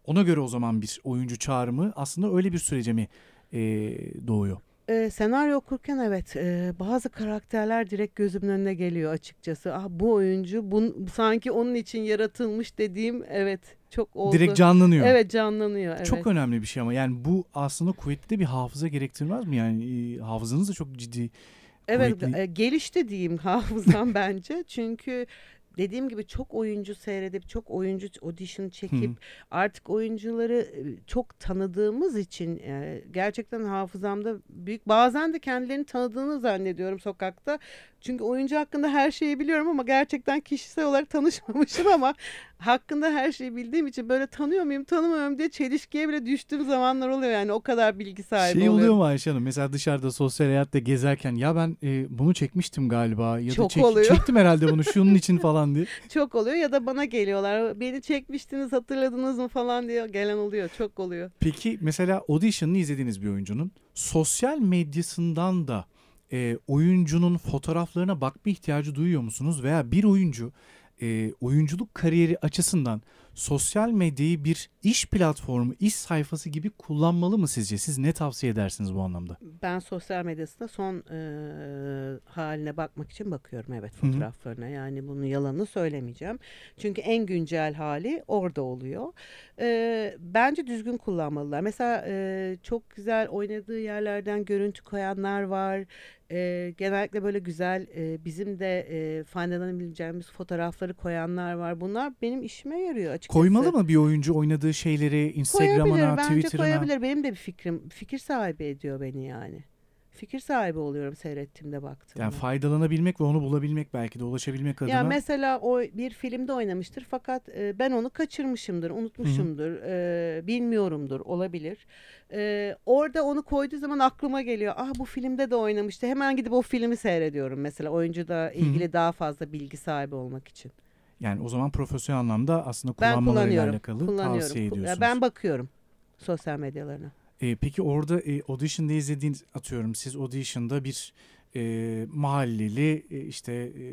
ona göre o zaman bir oyuncu çağrımı aslında öyle bir sürece mi e, doğuyor? E, senaryo okurken evet e, bazı karakterler direkt gözümün önüne geliyor açıkçası. Ah bu oyuncu bun, sanki onun için yaratılmış dediğim evet çok oldu. Direkt canlanıyor. Evet canlanıyor. Evet. Çok önemli bir şey ama yani bu aslında kuvvetli bir hafıza gerektirmez mi? Yani e, hafızanız da çok ciddi. Evet kuvvetli. gelişti diyeyim hafızam bence. Çünkü dediğim gibi çok oyuncu seyredip çok oyuncu audition çekip Hı. artık oyuncuları çok tanıdığımız için e, gerçekten hafızamda büyük bazen de kendilerini tanıdığını zannediyorum sokakta. Çünkü oyuncu hakkında her şeyi biliyorum ama gerçekten kişisel olarak tanışmamışım ama hakkında her şeyi bildiğim için böyle tanıyor muyum tanımıyorum diye çelişkiye bile düştüğüm zamanlar oluyor yani o kadar bilgi sahibi Şey oluyor mu Ayşe Hanım? Mesela dışarıda sosyal hayatta gezerken ya ben e, bunu çekmiştim galiba ya da Çok çek- oluyor. çektim herhalde bunu şunun için falan diye. Çok oluyor ya da bana geliyorlar. Beni çekmiştiniz hatırladınız mı falan diye gelen oluyor. Çok oluyor. Peki mesela audition'ını izlediğiniz bir oyuncunun sosyal medyasından da e, oyuncunun fotoğraflarına bakma ihtiyacı duyuyor musunuz? Veya bir oyuncu e, oyunculuk kariyeri açısından sosyal medyayı bir iş platformu, iş sayfası gibi kullanmalı mı sizce? Siz ne tavsiye edersiniz bu anlamda? Ben sosyal medyasında son e, haline bakmak için bakıyorum evet fotoğraflarına. Yani bunun yalanını söylemeyeceğim. Çünkü en güncel hali orada oluyor. E, bence düzgün kullanmalılar. Mesela e, çok güzel oynadığı yerlerden görüntü koyanlar var. E, genellikle böyle güzel e, bizim de e, faydalanabileceğimiz fotoğrafları koyanlar var. Bunlar benim işime yarıyor açıkçası. Koymalı mı bir oyuncu oynadığı şeyleri Koyabilir. Instagram'ına, Bence Twitter'ına? koyabilir. Benim de bir fikrim. Fikir sahibi ediyor beni yani. Fikir sahibi oluyorum seyrettiğimde baktığımda. Yani faydalanabilmek ve onu bulabilmek belki de ulaşabilmek adına. Ya mesela o bir filmde oynamıştır fakat e, ben onu kaçırmışımdır, unutmuşumdur, e, bilmiyorumdur, olabilir. E, orada onu koyduğu zaman aklıma geliyor. Ah bu filmde de oynamıştı. Hemen gidip o filmi seyrediyorum mesela oyuncuda ilgili daha fazla bilgi sahibi olmak için. Yani o zaman profesyonel anlamda aslında kullanmalarıyla alakalı tavsiye ediyorsunuz. Ben bakıyorum sosyal medyalarına. E, peki orada e, audition'da izlediğiniz atıyorum siz audition'da bir e, mahalleli e, işte e,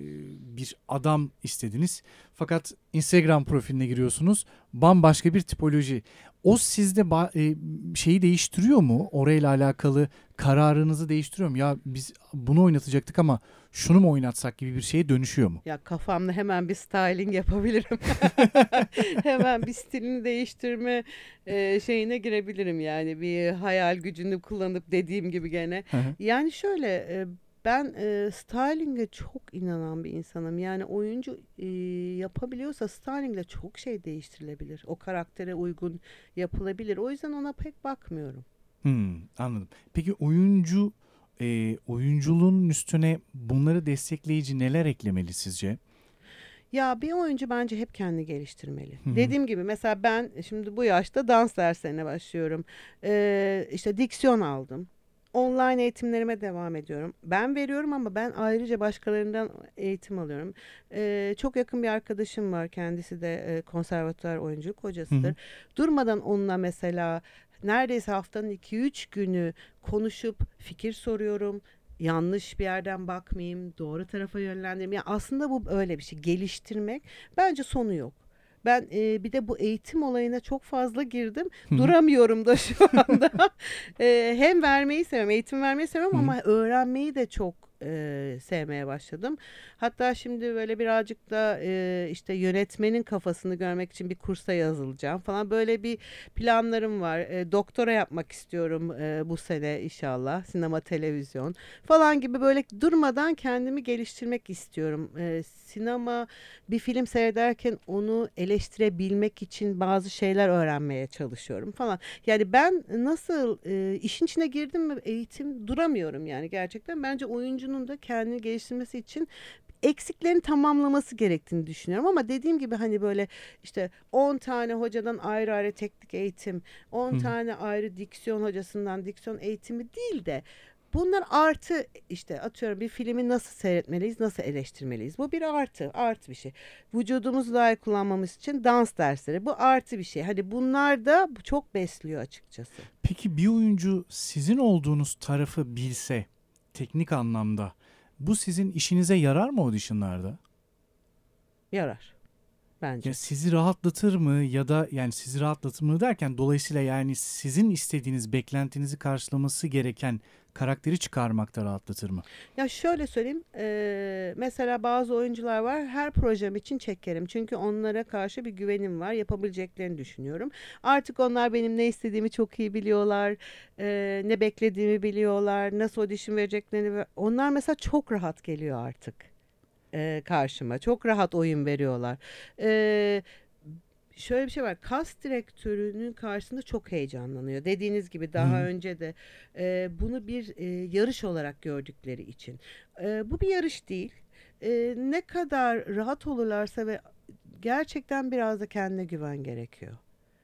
bir adam istediniz. Fakat Instagram profiline giriyorsunuz bambaşka bir tipoloji. O sizde e, şeyi değiştiriyor mu? Orayla alakalı kararınızı değiştiriyor mu? Ya biz bunu oynatacaktık ama şunu mu oynatsak gibi bir şeye dönüşüyor mu? Ya kafamda hemen bir styling yapabilirim. hemen bir stilini değiştirme e, şeyine girebilirim yani bir hayal gücünü kullanıp dediğim gibi gene. Hı hı. Yani şöyle e, ben e, styling'e çok inanan bir insanım. Yani oyuncu e, yapabiliyorsa stylingle çok şey değiştirilebilir. O karaktere uygun yapılabilir. O yüzden ona pek bakmıyorum. Hmm, anladım. Peki oyuncu e, oyunculuğun üstüne bunları destekleyici neler eklemeli sizce? Ya bir oyuncu bence hep kendini geliştirmeli. Hı hı. Dediğim gibi mesela ben şimdi bu yaşta dans derslerine başlıyorum. Ee, işte diksiyon aldım. Online eğitimlerime devam ediyorum. Ben veriyorum ama ben ayrıca başkalarından eğitim alıyorum. Ee, çok yakın bir arkadaşım var. Kendisi de e, konservatuar oyunculuk hocasıdır. Hı hı. Durmadan onunla mesela neredeyse haftanın 2-3 günü konuşup fikir soruyorum. Yanlış bir yerden bakmayayım, doğru tarafa yönlendireyim. Yani aslında bu öyle bir şey. Geliştirmek bence sonu yok. Ben e, bir de bu eğitim olayına çok fazla girdim. Hı. Duramıyorum da şu anda. E, hem vermeyi seviyorum, eğitim vermeyi seviyorum hı. ama öğrenmeyi de çok e, sevmeye başladım. Hatta şimdi böyle birazcık da e, işte yönetmenin kafasını görmek için bir kursa yazılacağım falan. Böyle bir planlarım var. E, doktora yapmak istiyorum e, bu sene inşallah. Sinema, televizyon falan gibi böyle durmadan kendimi geliştirmek istiyorum. E, sinema bir film seyrederken onu eleştirebilmek için bazı şeyler öğrenmeye çalışıyorum falan. Yani ben nasıl e, işin içine girdim mi eğitim duramıyorum yani gerçekten. Bence oyuncunun da kendini geliştirmesi için eksiklerini tamamlaması gerektiğini düşünüyorum ama dediğim gibi hani böyle işte 10 tane hocadan ayrı ayrı teknik eğitim, 10 Hı. tane ayrı diksiyon hocasından diksiyon eğitimi değil de bunlar artı işte atıyorum bir filmi nasıl seyretmeliyiz, nasıl eleştirmeliyiz. Bu bir artı, artı bir şey. Vücudumuzu daha iyi kullanmamız için dans dersleri. Bu artı bir şey. Hani bunlar da çok besliyor açıkçası. Peki bir oyuncu sizin olduğunuz tarafı bilse teknik anlamda bu sizin işinize yarar mı auditionlarda? Yarar bence. Ya sizi rahatlatır mı ya da yani sizi rahatlatır mı derken dolayısıyla yani sizin istediğiniz beklentinizi karşılaması gereken karakteri çıkarmakta rahatlatır mı? Ya şöyle söyleyeyim. eee, mesela bazı oyuncular var. Her projem için çekerim. Çünkü onlara karşı bir güvenim var. Yapabileceklerini düşünüyorum. Artık onlar benim ne istediğimi çok iyi biliyorlar. eee, ne beklediğimi biliyorlar. Nasıl audition vereceklerini. ve- Onlar mesela çok rahat geliyor artık eee, karşıma. Çok rahat oyun veriyorlar. Eee şöyle bir şey var. Kas direktörünün karşısında çok heyecanlanıyor. Dediğiniz gibi daha Hı. önce de e, bunu bir e, yarış olarak gördükleri için. E, bu bir yarış değil. E, ne kadar rahat olurlarsa ve gerçekten biraz da kendine güven gerekiyor.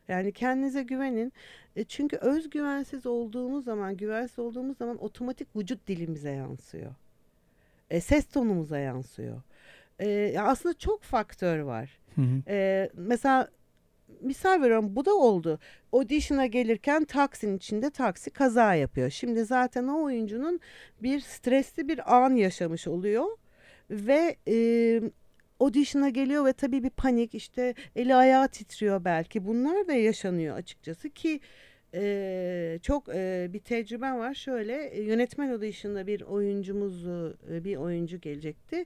Yani kendinize güvenin. E, çünkü özgüvensiz olduğumuz zaman, güvensiz olduğumuz zaman otomatik vücut dilimize yansıyor. E, ses tonumuza yansıyor. E, aslında çok faktör var. Hı hı. Ee, mesela misal veriyorum bu da oldu. Audition'a gelirken taksinin içinde taksi kaza yapıyor. Şimdi zaten o oyuncunun bir stresli bir an yaşamış oluyor ve e, audition'a geliyor ve tabii bir panik işte eli ayağı titriyor belki. Bunlar da yaşanıyor açıkçası ki e, çok e, bir tecrübem var. Şöyle e, yönetmen audition'da bir oyuncumuz e, bir oyuncu gelecekti.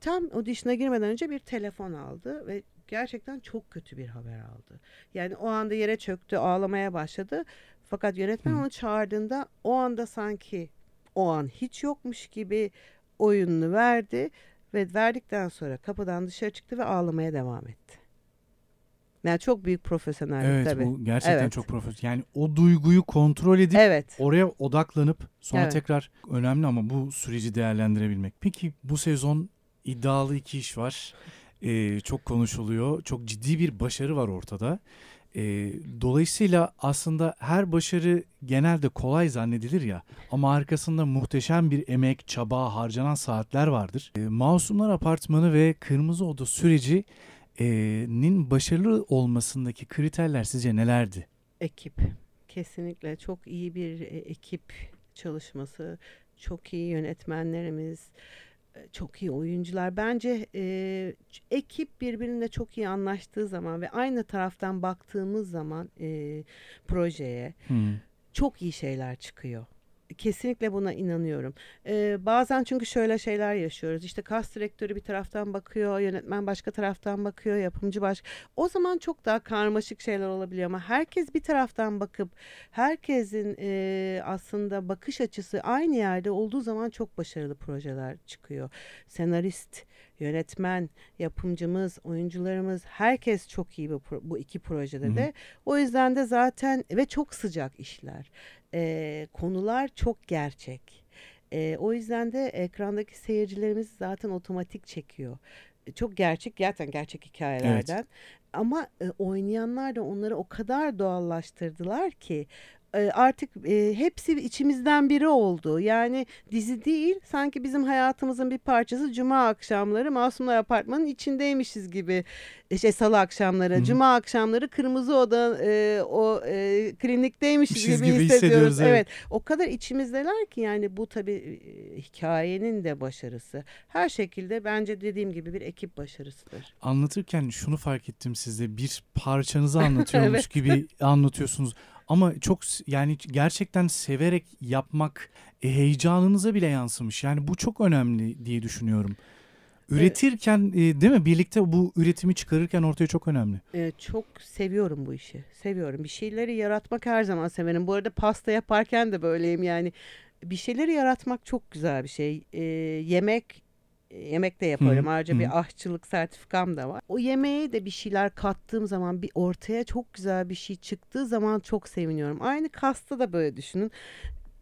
Tam audition'a girmeden önce bir telefon aldı ve gerçekten çok kötü bir haber aldı. Yani o anda yere çöktü, ağlamaya başladı. Fakat yönetmen Hı. onu çağırdığında o anda sanki o an hiç yokmuş gibi oyununu verdi ve verdikten sonra kapıdan dışarı çıktı ve ağlamaya devam etti. Yani çok büyük profesyonellik Evet tabii. bu gerçekten Evet. çok profesyonel. Yani o duyguyu kontrol edip Evet. oraya odaklanıp sonra Evet. tekrar önemli ama bu süreci değerlendirebilmek. Peki bu sezon iddialı iki iş var. Ee, çok konuşuluyor. Çok ciddi bir başarı var ortada. Ee, dolayısıyla aslında her başarı genelde kolay zannedilir ya ama arkasında muhteşem bir emek, çaba, harcanan saatler vardır. Ee, Masumlar Apartmanı ve Kırmızı Oda süreci e, nin başarılı olmasındaki kriterler sizce nelerdi? Ekip. Kesinlikle çok iyi bir e, ekip çalışması, çok iyi yönetmenlerimiz, e, çok iyi oyuncular. Bence e, ekip birbirine çok iyi anlaştığı zaman ve aynı taraftan baktığımız zaman e, projeye Hmm. çok iyi şeyler çıkıyor. Kesinlikle buna inanıyorum. Ee, bazen çünkü şöyle şeyler yaşıyoruz. İşte kas direktörü bir taraftan bakıyor, yönetmen başka taraftan bakıyor, yapımcı baş. O zaman çok daha karmaşık şeyler olabiliyor ama herkes bir taraftan bakıp herkesin e, aslında bakış açısı aynı yerde olduğu zaman çok başarılı projeler çıkıyor. Senarist, yönetmen, yapımcımız, oyuncularımız herkes çok iyi bu, bu iki projede Hı hı. de. O yüzden de zaten ve çok sıcak işler. E, konular çok gerçek. E, o yüzden de ekrandaki seyircilerimiz zaten otomatik çekiyor. E, çok gerçek, gerçekten gerçek hikayelerden. Evet. Ama e, oynayanlar da onları o kadar doğallaştırdılar ki artık e, hepsi içimizden biri oldu. Yani dizi değil sanki bizim hayatımızın bir parçası cuma akşamları Masumlar Apartmanı'nın içindeymişiz gibi. Şey salı akşamları, Hı-hı. cuma akşamları kırmızı oda e, o e, klinikteymişiz gibi, gibi hissediyoruz. hissediyoruz evet. evet. O kadar içimizdeler ki yani bu tabii e, hikayenin de başarısı. Her şekilde bence dediğim gibi bir ekip başarısıdır. Anlatırken şunu fark ettim sizde bir parçanızı anlatıyormuş evet. gibi anlatıyorsunuz. Ama çok yani gerçekten severek yapmak e, heyecanınıza bile yansımış. Yani bu çok önemli diye düşünüyorum. Üretirken e, değil mi? Birlikte bu üretimi çıkarırken ortaya çok önemli. E, çok seviyorum bu işi. Seviyorum. Bir şeyleri yaratmak her zaman severim. Bu arada pasta yaparken de böyleyim yani. Bir şeyleri yaratmak çok güzel bir şey. E, yemek yemek de yaparım. Hı, Ayrıca hı. bir aşçılık sertifikam da var. O yemeğe de bir şeyler kattığım zaman bir ortaya çok güzel bir şey çıktığı zaman çok seviniyorum. Aynı kasta da böyle düşünün.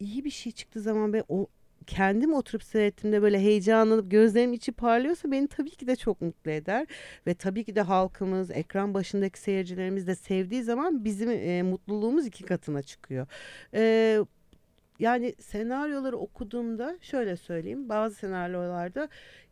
İyi bir şey çıktığı zaman ben o kendim oturup seyrettiğimde böyle heyecanlanıp gözlerim içi parlıyorsa beni tabii ki de çok mutlu eder. Ve tabii ki de halkımız, ekran başındaki seyircilerimiz de sevdiği zaman bizim e, mutluluğumuz iki katına çıkıyor. E, yani senaryoları okuduğumda şöyle söyleyeyim bazı senaryolarda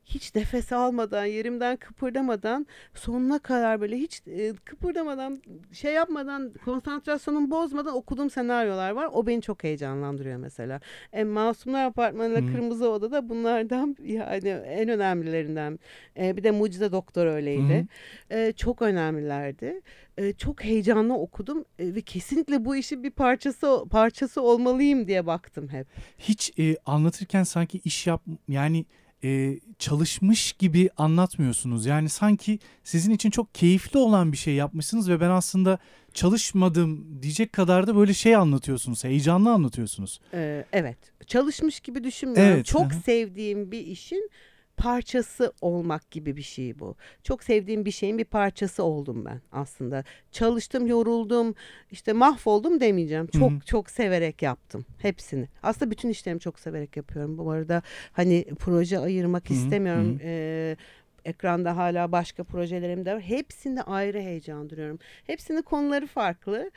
hiç nefes almadan yerimden kıpırdamadan sonuna kadar böyle hiç e, kıpırdamadan şey yapmadan konsantrasyonumu bozmadan okuduğum senaryolar var. O beni çok heyecanlandırıyor mesela. E, Masumlar Apartmanı'yla hmm. Kırmızı Oda da bunlardan yani en önemlilerinden. E, bir de Mucize Doktor öyleydi. Hmm. E, çok önemlilerdi. E, çok heyecanlı okudum e, ve kesinlikle bu işin bir parçası parçası olmalıyım diye baktım hep. Hiç e, anlatırken sanki iş yap yani e, çalışmış gibi anlatmıyorsunuz. Yani sanki sizin için çok keyifli olan bir şey yapmışsınız ve ben aslında çalışmadım diyecek kadar da böyle şey anlatıyorsunuz. Heyecanlı anlatıyorsunuz. Ee, evet. Çalışmış gibi düşünmüyorum. Evet. Çok sevdiğim bir işin parçası olmak gibi bir şey bu. Çok sevdiğim bir şeyin bir parçası oldum ben aslında. Çalıştım, yoruldum, işte mahvoldum demeyeceğim. Çok Hı-hı. çok severek yaptım hepsini. Aslında bütün işlerimi çok severek yapıyorum. Bu arada hani proje ayırmak Hı-hı. istemiyorum. Ee, ekranda hala başka projelerim de var. Hepsinde ayrı heyecan duruyorum. Hepsinin konuları farklı.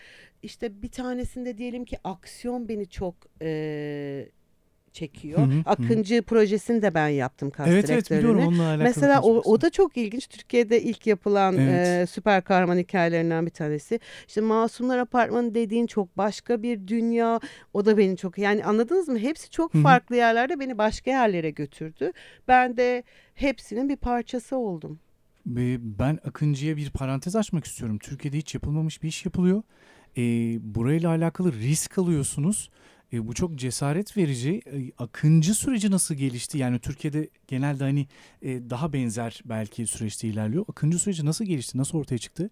İşte bir tanesinde diyelim ki aksiyon beni çok e, çekiyor. Hı hı, Akıncı hı. projesini de ben yaptım kast Evet evet biliyorum onunla alakalı. Mesela o, o da çok ilginç. Türkiye'de ilk yapılan evet. e, süper kahraman hikayelerinden bir tanesi. İşte Masumlar Apartmanı dediğin çok başka bir dünya. O da beni çok yani anladınız mı? Hepsi çok hı hı. farklı yerlerde beni başka yerlere götürdü. Ben de hepsinin bir parçası oldum. Ben Akıncı'ya bir parantez açmak istiyorum. Türkiye'de hiç yapılmamış bir iş yapılıyor. E, burayla alakalı risk alıyorsunuz e, bu çok cesaret verici. E, akıncı süreci nasıl gelişti? Yani Türkiye'de genelde hani e, daha benzer belki süreçte ilerliyor. Akıncı süreci nasıl gelişti? Nasıl ortaya çıktı?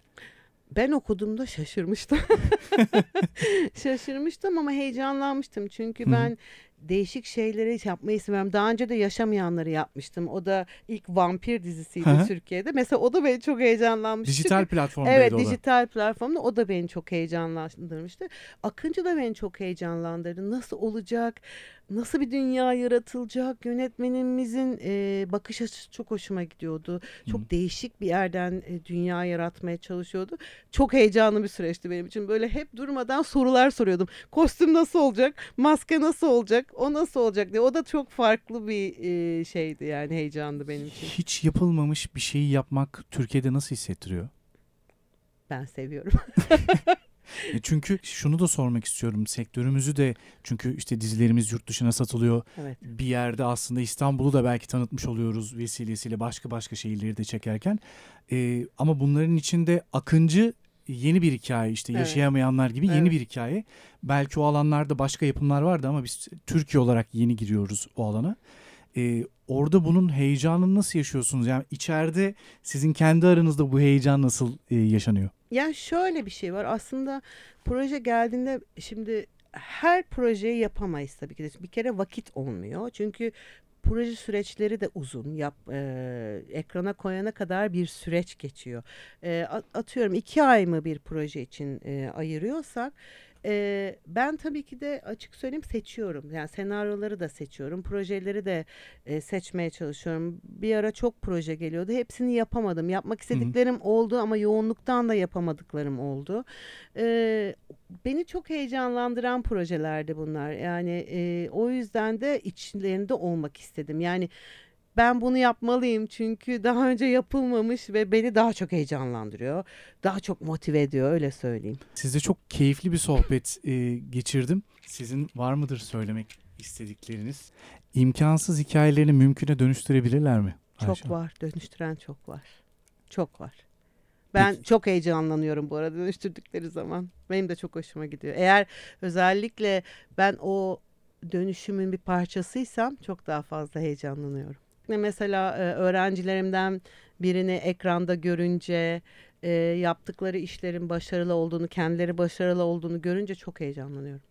Ben okuduğumda şaşırmıştım. şaşırmıştım ama heyecanlanmıştım. Çünkü ben değişik şeyleri yapmayı seviyorum. Daha önce de yaşamayanları yapmıştım. O da ilk vampir dizisiydi Hı-hı. Türkiye'de. Mesela o da beni çok heyecanlanmıştı. Dijital platformda Evet o dijital platformda o da beni çok heyecanlandırmıştı. Akıncı da beni çok heyecanlandırdı. Nasıl olacak? Nasıl bir dünya yaratılacak yönetmenimizin e, bakış açısı çok hoşuma gidiyordu. Çok Hı. değişik bir yerden e, dünya yaratmaya çalışıyordu. Çok heyecanlı bir süreçti benim için. Böyle hep durmadan sorular soruyordum. Kostüm nasıl olacak? Maske nasıl olacak? O nasıl olacak diye. O da çok farklı bir e, şeydi yani heyecandı benim için. Hiç yapılmamış bir şeyi yapmak Türkiye'de nasıl hissettiriyor? Ben seviyorum. E, çünkü şunu da sormak istiyorum. Sektörümüzü de çünkü işte dizilerimiz yurt dışına satılıyor. Evet. Bir yerde aslında İstanbul'u da belki tanıtmış oluyoruz vesilesiyle başka başka şehirleri de çekerken. Ee, ama bunların içinde Akıncı yeni bir hikaye işte evet. yaşayamayanlar gibi yeni evet. bir hikaye. Belki o alanlarda başka yapımlar vardı ama biz Türkiye olarak yeni giriyoruz o alana. Ee, orada bunun heyecanını nasıl yaşıyorsunuz? Yani içeride sizin kendi aranızda bu heyecan nasıl e, yaşanıyor? Ya şöyle bir şey var aslında proje geldiğinde şimdi her projeyi yapamayız tabii ki de. Bir kere vakit olmuyor. Çünkü proje süreçleri de uzun. Yap, e, ekrana koyana kadar bir süreç geçiyor. E, atıyorum iki ay mı bir proje için e, ayırıyorsak Ee, ben tabii ki de açık söyleyeyim seçiyorum. Yani senaryoları da seçiyorum. Projeleri de e, seçmeye çalışıyorum. Bir ara çok proje geliyordu. Hepsini yapamadım. Yapmak istediklerim oldu ama yoğunluktan da yapamadıklarım oldu. Ee, beni çok heyecanlandıran projelerdi bunlar. Yani e, o yüzden de içlerinde olmak istedim. Yani ben bunu yapmalıyım çünkü daha önce yapılmamış ve beni daha çok heyecanlandırıyor. Daha çok motive ediyor öyle söyleyeyim. Sizde çok keyifli bir sohbet e, geçirdim. Sizin var mıdır söylemek istedikleriniz? İmkansız hikayelerini mümküne dönüştürebilirler mi? Çok Ayşe? var, dönüştüren çok var. Çok var. Ben Peki. çok heyecanlanıyorum bu arada dönüştürdükleri zaman. Benim de çok hoşuma gidiyor. Eğer özellikle ben o dönüşümün bir parçasıysam çok daha fazla heyecanlanıyorum. Ne Mesela e, öğrencilerimden birini ekranda görünce, e, yaptıkları işlerin başarılı olduğunu, kendileri başarılı olduğunu görünce çok heyecanlanıyorum.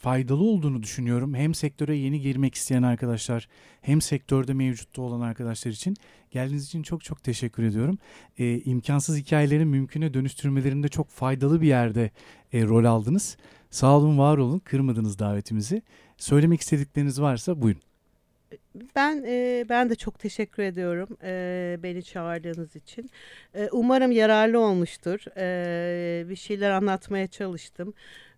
faydalı olduğunu düşünüyorum. Hem sektöre yeni girmek isteyen arkadaşlar hem sektörde mevcutta olan arkadaşlar için. Geldiğiniz için çok çok teşekkür ediyorum. Ee, imkansız hikayeleri mümküne dönüştürmelerinde çok faydalı bir yerde e, rol aldınız. Sağ olun, var olun. Kırmadınız davetimizi. Söylemek istedikleriniz varsa buyurun. Ben e, ben de çok teşekkür ediyorum e, beni çağırdığınız için. E, umarım yararlı olmuştur. E, bir şeyler anlatmaya çalıştım.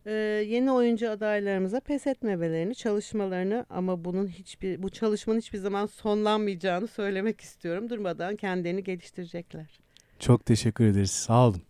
E, yeni oyuncu adaylarımıza pes etmemelerini, çalışmalarını ama bunun hiçbir bu çalışmanın hiçbir zaman sonlanmayacağını söylemek istiyorum. Durmadan kendilerini geliştirecekler. Çok teşekkür ederiz. Sağ olun.